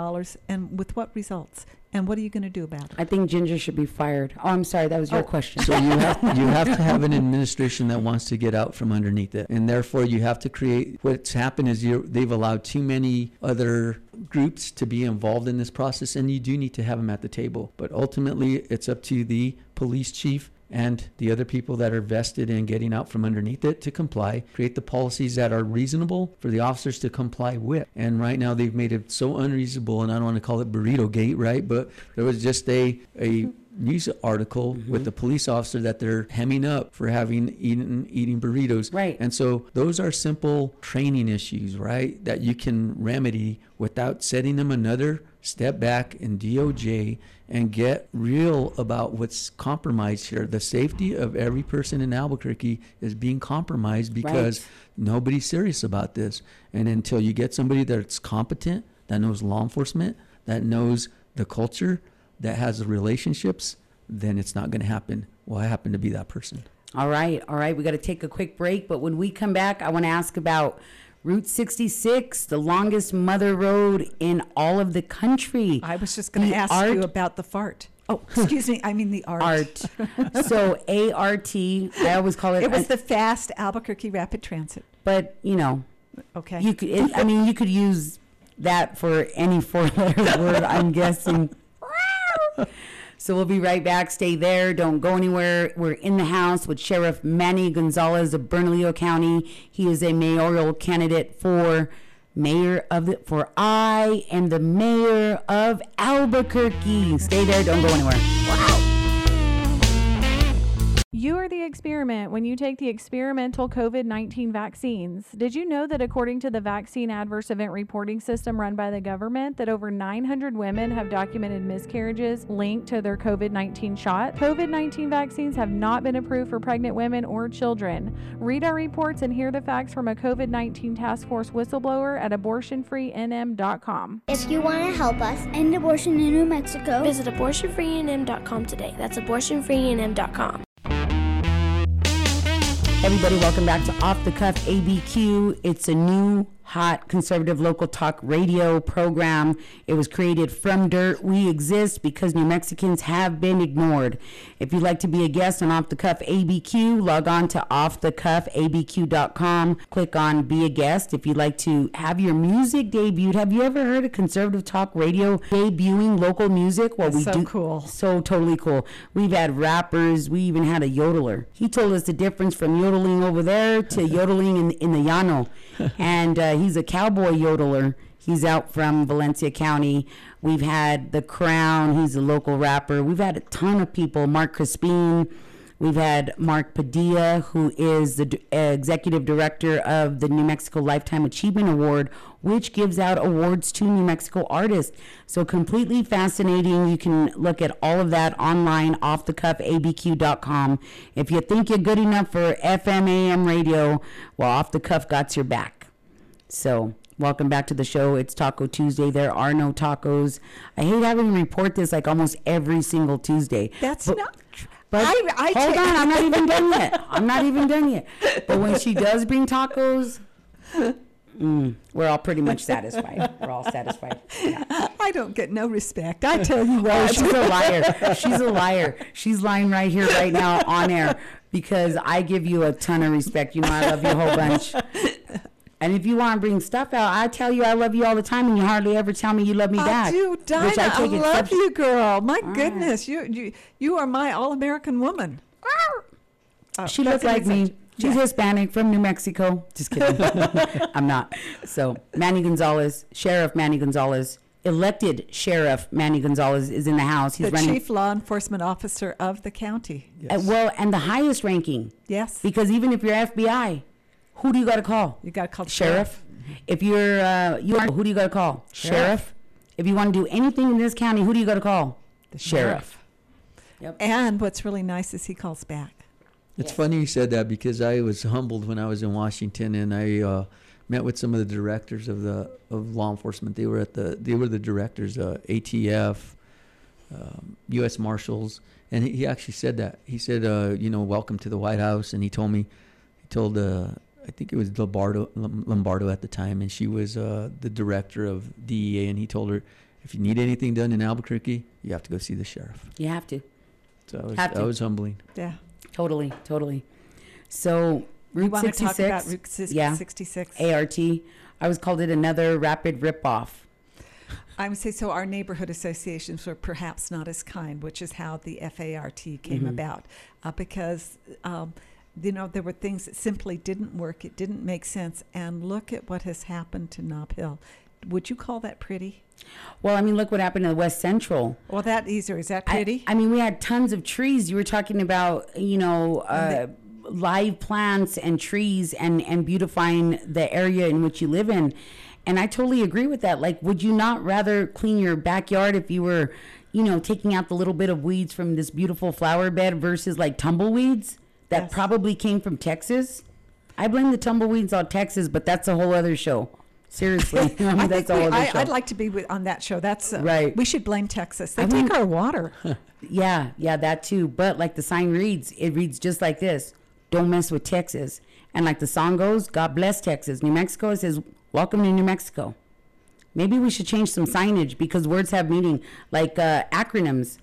And with what results? And what are you going to do about it? I think Ginger should be fired. Oh, I'm sorry. That was your Oh. question. So you have you have to have an administration that wants to get out from underneath it, and therefore you have to create. What's happened is you they've allowed too many other groups to be involved in this process, and you do need to have them at the table. But ultimately, it's up to the police chief and the other people that are vested in getting out from underneath it to comply, create the policies that are reasonable for the officers to comply with. And right now they've made it so unreasonable, and I don't want to call it burrito gate, right? But there was just a a news article mm-hmm. with the police officer that they're hemming up for having eaten eating burritos. Right. And so those are simple training issues, right? That you can remedy without setting them another step back in DOJ and get real about what's compromised here. The safety of every person in Albuquerque is being compromised because Right. nobody's serious about this. And until you get somebody that's competent, that knows law enforcement, that knows the culture, that has the relationships, then it's not going to happen. Well, I happen to be that person. All right, all right. We got to take a quick break, but when we come back, I want to ask about Route 66, the longest mother road in all of the country. I was just going to ask art- you about the fart. Oh, excuse me. I mean the art. Art. so ART, I always call it. It was a- the fast Albuquerque Rapid Transit. but you know, Okay. you could. It, I mean, you could use that for any four-letter word. I'm guessing. So we'll be right back. Stay there. Don't go anywhere. We're in the house with Sheriff Manny Gonzales of Bernalillo County. He is a mayoral candidate for mayor of the. For I am the mayor of Albuquerque. Stay there. Don't go anywhere. You are the experiment when you take the experimental COVID 19 vaccines. Did you know that according to the vaccine adverse event reporting system run by the government that over 900 women have documented miscarriages linked to their COVID 19 shot? COVID 19 vaccines have not been approved for pregnant women or children. Read our reports and hear the facts from a COVID 19 task force whistleblower at abortionfreenm.com. If you want to help us end abortion in New Mexico, Visit abortionfreenm.com today. That's abortionfreenm.com. Everybody, welcome back to Off the Cuff ABQ. It's a new, hot, conservative local talk radio program. It was created from dirt. We exist because New Mexicans have been ignored. If you'd like to be a guest on Off the Cuff ABQ, log on to offthecuffabq.com. Click on Be a Guest. If you'd like to have your music debuted, have you ever heard of conservative talk radio debuting local music? Well, we so do. cool. So totally cool. We've had rappers. We even had a yodeler. He told us the difference from yodeling over there to yodeling in, in the llano. and uh, he's a cowboy yodeler. He's out from Valencia County. We've had The Crown. He's a local rapper. We've had a ton of people. Mark Crispin. We've had Mark Padilla, who is the executive director of the New Mexico Lifetime Achievement Award, which gives out awards to New Mexico artists. So completely fascinating. You can look at all of that online, offthecuffabq.com. If you think you're good enough for FMAM radio, well, Off the Cuff got your back. So, welcome back to the show. It's Taco Tuesday. There are no tacos. I hate having to report this like almost every single Tuesday. That's But- not. tr- But I- I hold on, I'm not even done yet. I'm not even done yet. But when she does bring tacos, mm, we're all pretty much satisfied. We're all satisfied. Yeah. I don't get no respect. I tell you Oh, she's a liar. She's a liar. She's lying right here, right now, on air, because I give you a ton of respect. You know, I love you a whole bunch. And if you want to bring stuff out, I tell you I love you all the time, and you hardly ever tell me you love me I back. do, Dinah. which I, take love you, girl. My right. goodness, you you you are my all-American woman. Oh, She looks like an me. She's Yeah. Hispanic from New Mexico. Just kidding. I'm not. So Manny Gonzales, Sheriff Manny Gonzales, elected Sheriff Manny Gonzales is in the house. He's the running. chief law enforcement officer of the county. uh, well, and the highest ranking. Yes. Because even if you're FBI, who do you got to call? You got to call the Sheriff. If you're uh, you are, who do you got to call? Sheriff. If you want to do anything in this county, who do you got to call? The sheriff. Yep. And what's really nice is he calls back. It's funny you said that because I was humbled when I was in Washington and I uh, met with some of the directors of the of law enforcement. They were at the they were the directors, uh, ATF, um, U.S. Marshals, and he, he actually said that. He said, uh, you know, welcome to the White House, and he told me, he told uh, I think it was Lombardo Lombardo at the time, and she was uh, the director of DEA, and he told her, if you need anything done in Albuquerque, you have to go see the sheriff. You have to. So that was, Have that to. was humbling. Yeah. Totally, totally. So Route wanna talk 66, about Route sis- yeah, 66? ART. I was called it another rapid ripoff. I would say so. Our neighborhood associations were perhaps not as kind, which is how the FART came Mhm. about, uh, because um, you know there were things that simply didn't work. It didn't make sense. And look at what has happened to Nob Hill. Would you call that pretty? Well, I mean, look what happened to the West Central. Well, that easier. Is that pretty? I, mean, we had tons of trees. You were talking about, you know, uh, live plants and trees and, and beautifying the area in which you live in. And I totally agree with that. Like, would you not rather clean your backyard if you were, you know, taking out the little bit of weeds from this beautiful flower bed versus like tumbleweeds that probably came from Texas? I blame the tumbleweeds on Texas, but that's a whole other show. Seriously, I mean, I that's think a we, whole other I. I'd like to be with, on that show. That's uh, Right. We should blame Texas. They I take mean- our water. Yeah, yeah, that too. But like the sign reads, it reads just like this Don't mess with Texas. And like the song goes, God bless Texas. New Mexico it says, Welcome to New Mexico. Maybe we should change some signage because words have meaning, like uh, acronyms.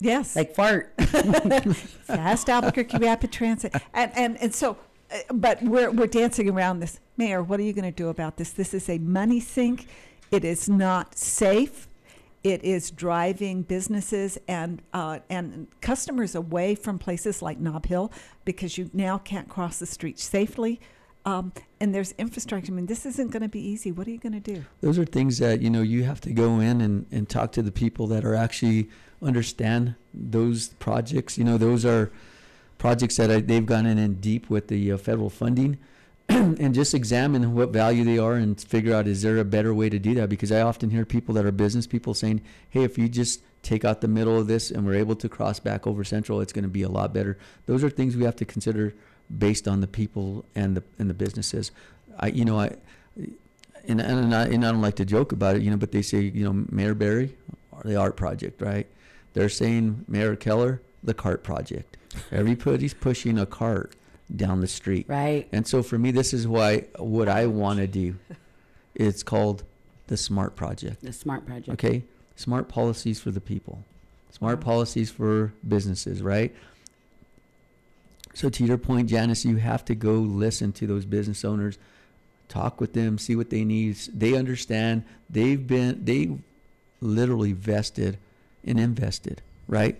Yes. Like fart. Fast Albuquerque Rapid Transit. And, and, and so, uh, but we're, we're dancing around this. Mayor, what are you going to do about this? This is a money sink. It is not safe. It is driving businesses and uh, and customers away from places like Nob Hill because you now can't cross the street safely. Um, and there's infrastructure. I mean, this isn't going to be easy. What are you going to do? those are things that you know you have to go in and, and talk to the people that are actually understand those projects you know those are projects that I, they've gone in and deep with the uh, federal funding and just examine what value they are and figure out is there a better way to do that because i often hear people that are business people saying hey if you just take out the middle of this and we're able to cross back over central it's going to be a lot better those are things we have to consider based on the people and the and the businesses i you know i and and I, and I don't like to joke about it, you know, but they say, you know, Mayor Berry or the art project, right? They're saying Mayor Keller, the cart project. Everybody's pushing a cart down the street. Right. And so for me, this is why what I want to do. It's called the SMART project. The SMART project. Okay, smart policies for the people, smart policies for businesses, right? So to your point, Janice, you have to go listen to those business owners, talk with them, see what they need. They understand. They've been they literally vested and invested, right?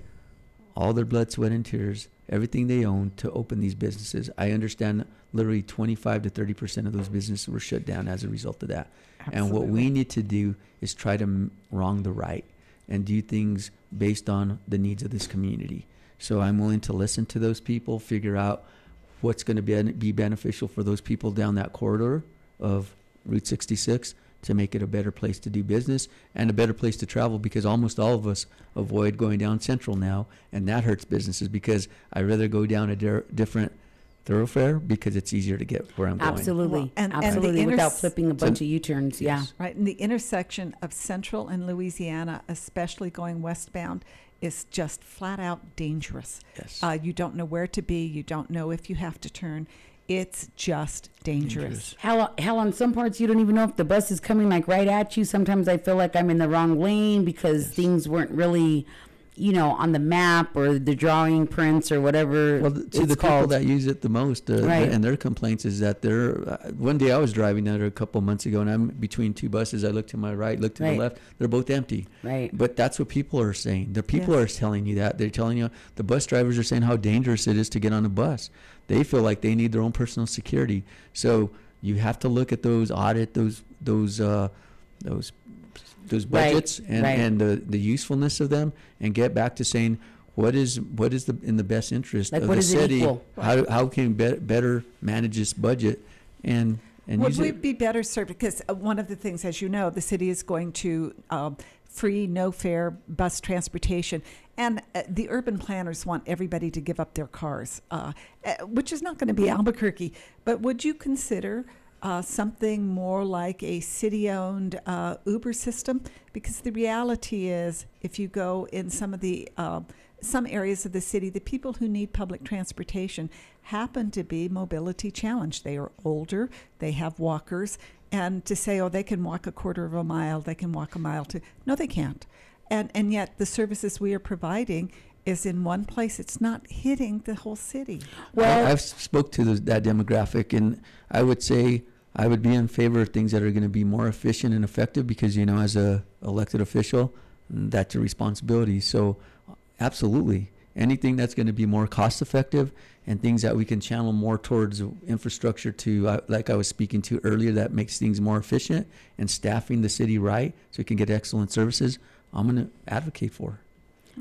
All their blood, sweat, and tears, everything they own to open these businesses. I understand literally 25 to 30 percent of those businesses were shut down as a result of that. And what we need to do is try to wrong the right and do things based on the needs of this community. So I'm willing to listen to those people, figure out what's going to be, be beneficial for those people down that corridor of Route 66 to make it a better place to do business and a better place to travel because almost all of us avoid going down Central now, and that hurts businesses because I'd rather go down a di- different thoroughfare because it's easier to get where I'm going. Absolutely, Well, and- and the absolutely, without flipping a bunch of U-turns. Yeah, Right, and the intersection of Central and Louisiana, especially going westbound, is just flat out dangerous. Yes. Uh, you don't know where to be. You don't know if you have to turn. It's just dangerous. Hell, hell, on some parts you don't even know if the bus is coming like right at you. Sometimes I feel like I'm in the wrong lane because things weren't really, you know, on the map or the drawing prints or whatever. Well, th- to it's the people called. that use it the most, uh, Right. and their complaints is that they're. Uh, one day I was driving there a couple months ago, and I'm between two buses. I look to my right, look to Right. the left. They're both empty. Right. But that's what people are saying. The people Yes. are telling you that. They're telling you the bus drivers are saying how dangerous it is to get on a bus. They feel like they need their own personal security. So you have to look at those, audit those, those, uh, those, those Right, budgets and, right. and the, the usefulness of them, and get back to saying what is what is the in the best interest Like, of what the does it city. equal? How how can we be, better manage this budget and and Would use we it? be better served? Because uh, one of the things, as you know, the city is going to um, free, no fare bus transportation. And uh, the urban planners want everybody to give up their cars, uh, uh, which is not going to be Albuquerque. But would you consider uh, something more like a city owned uh, Uber system? Because the reality is, if you go in some of the uh, some areas of the city, the people who need public transportation happen to be mobility challenged. They are older, they have walkers, and to say, oh, they can walk a quarter of a mile, they can walk a mile to, no, they can't. And, and yet the services we are providing is in one place. It's not hitting the whole city. Well- I, I've spoke to those, that demographic, and I would say I would be in favor of things that are going to be more efficient and effective because you know, as a elected official, that's a responsibility. So, absolutely, anything that's going to be more cost effective and things that we can channel more towards infrastructure to, uh, like I was speaking to earlier, that makes things more efficient and staffing the city right so we can get excellent services. I'm going to advocate for.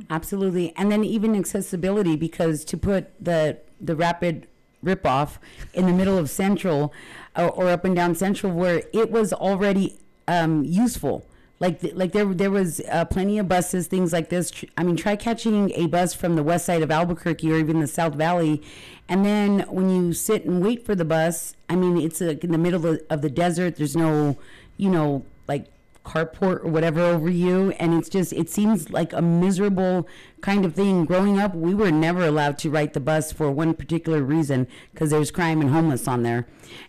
Absolutely, and then even accessibility because to put the the rapid rip off in the middle of Central uh, or up and down Central where it was already um, useful. Like th- like there there was uh, plenty of buses, things like this. I mean, try catching a bus from the west side of Albuquerque or even the South Valley, and then when you sit and wait for the bus, I mean, it's uh, in the middle of, of the desert. There's no, you know, like carport or whatever over you and it's just it seems like a miserable kind of thing. Growing up we were never allowed to ride the bus for one particular reason because there's crime and homeless on there.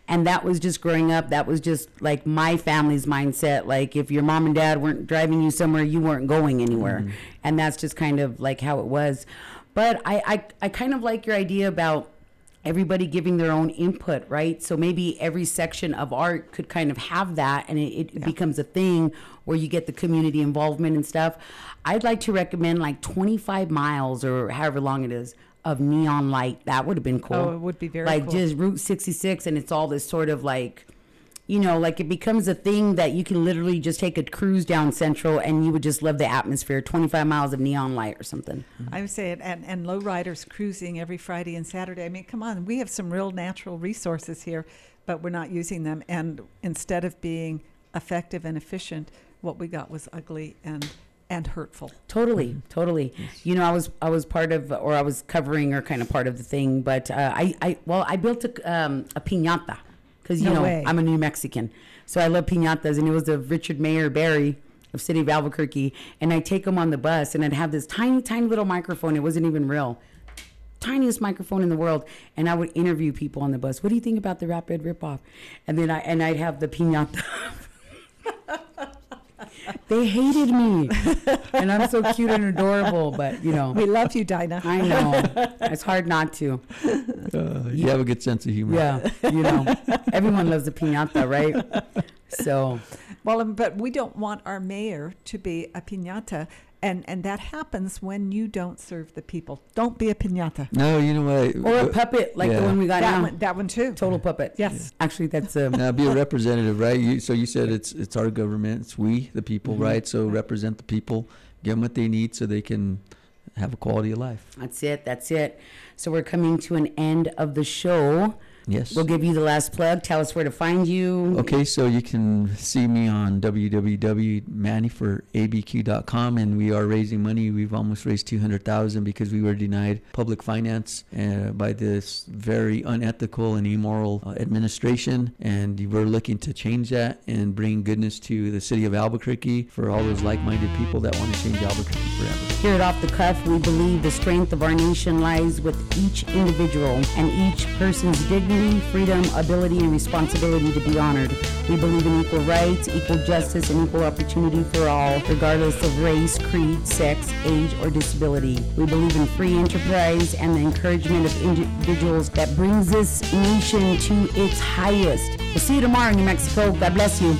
And that was just growing up that was just like my family's mindset like if your mom and dad weren't driving you somewhere you weren't going anywhere. Mm-hmm. And that's just kind of like how it was. But I, I i kind of like your idea about everybody giving their own input, right? So maybe every section of art could kind of have that and it, it becomes a thing where you get the community involvement and stuff. I'd like to recommend like 25 miles or however long it is of neon light. That would have been cool. Oh, it would be very like cool. just Route 66 and it's all this sort of like you know, like it becomes a thing that you can literally just take a cruise down Central and you would just love the atmosphere. 25 miles of neon light or something. I would say it, and, and low riders cruising every Friday and Saturday. I mean, come on, we have some real natural resources here, but we're not using them. And instead of being effective and efficient, what we got was ugly and and hurtful. Totally, totally. You know, I was I was part of, or I was covering, or kind of part of the thing. But uh, I, I, well, I built a um, a piñata because you No know way. I'm a New Mexican, so I love piñatas, and it was of Richard Mayer Berry of City of Albuquerque, and I take him on the bus, and I'd have this tiny, tiny little microphone. It wasn't even real. Tiniest microphone in the world, and I would interview people on the bus. What do you think about the rapid ripoff? And then I and I'd have the piñata. they hated me, and I'm so cute and adorable. But you know, We love you, Dinah. I know it's hard not to. Uh, you have a good sense of humor. Yeah, you know, everyone loves a piñata, right? So Well, um, but we don't want our mayor to be a piñata, and and that happens when you don't serve the people. Don't be a piñata. No, you know what? or a puppet like the one we got That now. one, that one too. Total puppet. Yes. Actually, that's um, now be a representative, right? You, so you said it's it's our government, it's we, the people, Mm-hmm. right? So represent the people, give them what they need so they can have a quality of life. That's it. That's it. So we're coming to an end of the show. Yes. We'll give you the last plug. Tell us where to find you. Okay, so you can see me on www.mannyforabq.com, and we are raising money. We've almost raised two hundred thousand because we were denied public finance uh, by this very unethical and immoral uh, administration, and we're looking to change that and bring goodness to the city of Albuquerque for all those like-minded people that want to change Albuquerque forever. Here at Off the Cuff, we believe the strength of our nation lies with each individual and each person's dignity, freedom, ability, and responsibility to be honored. We believe in equal rights, equal justice, and equal opportunity for all, regardless of race, creed, sex, age, or disability. We believe in free enterprise and the encouragement of individuals that brings this nation to its highest. We'll see you tomorrow in New Mexico. God bless you.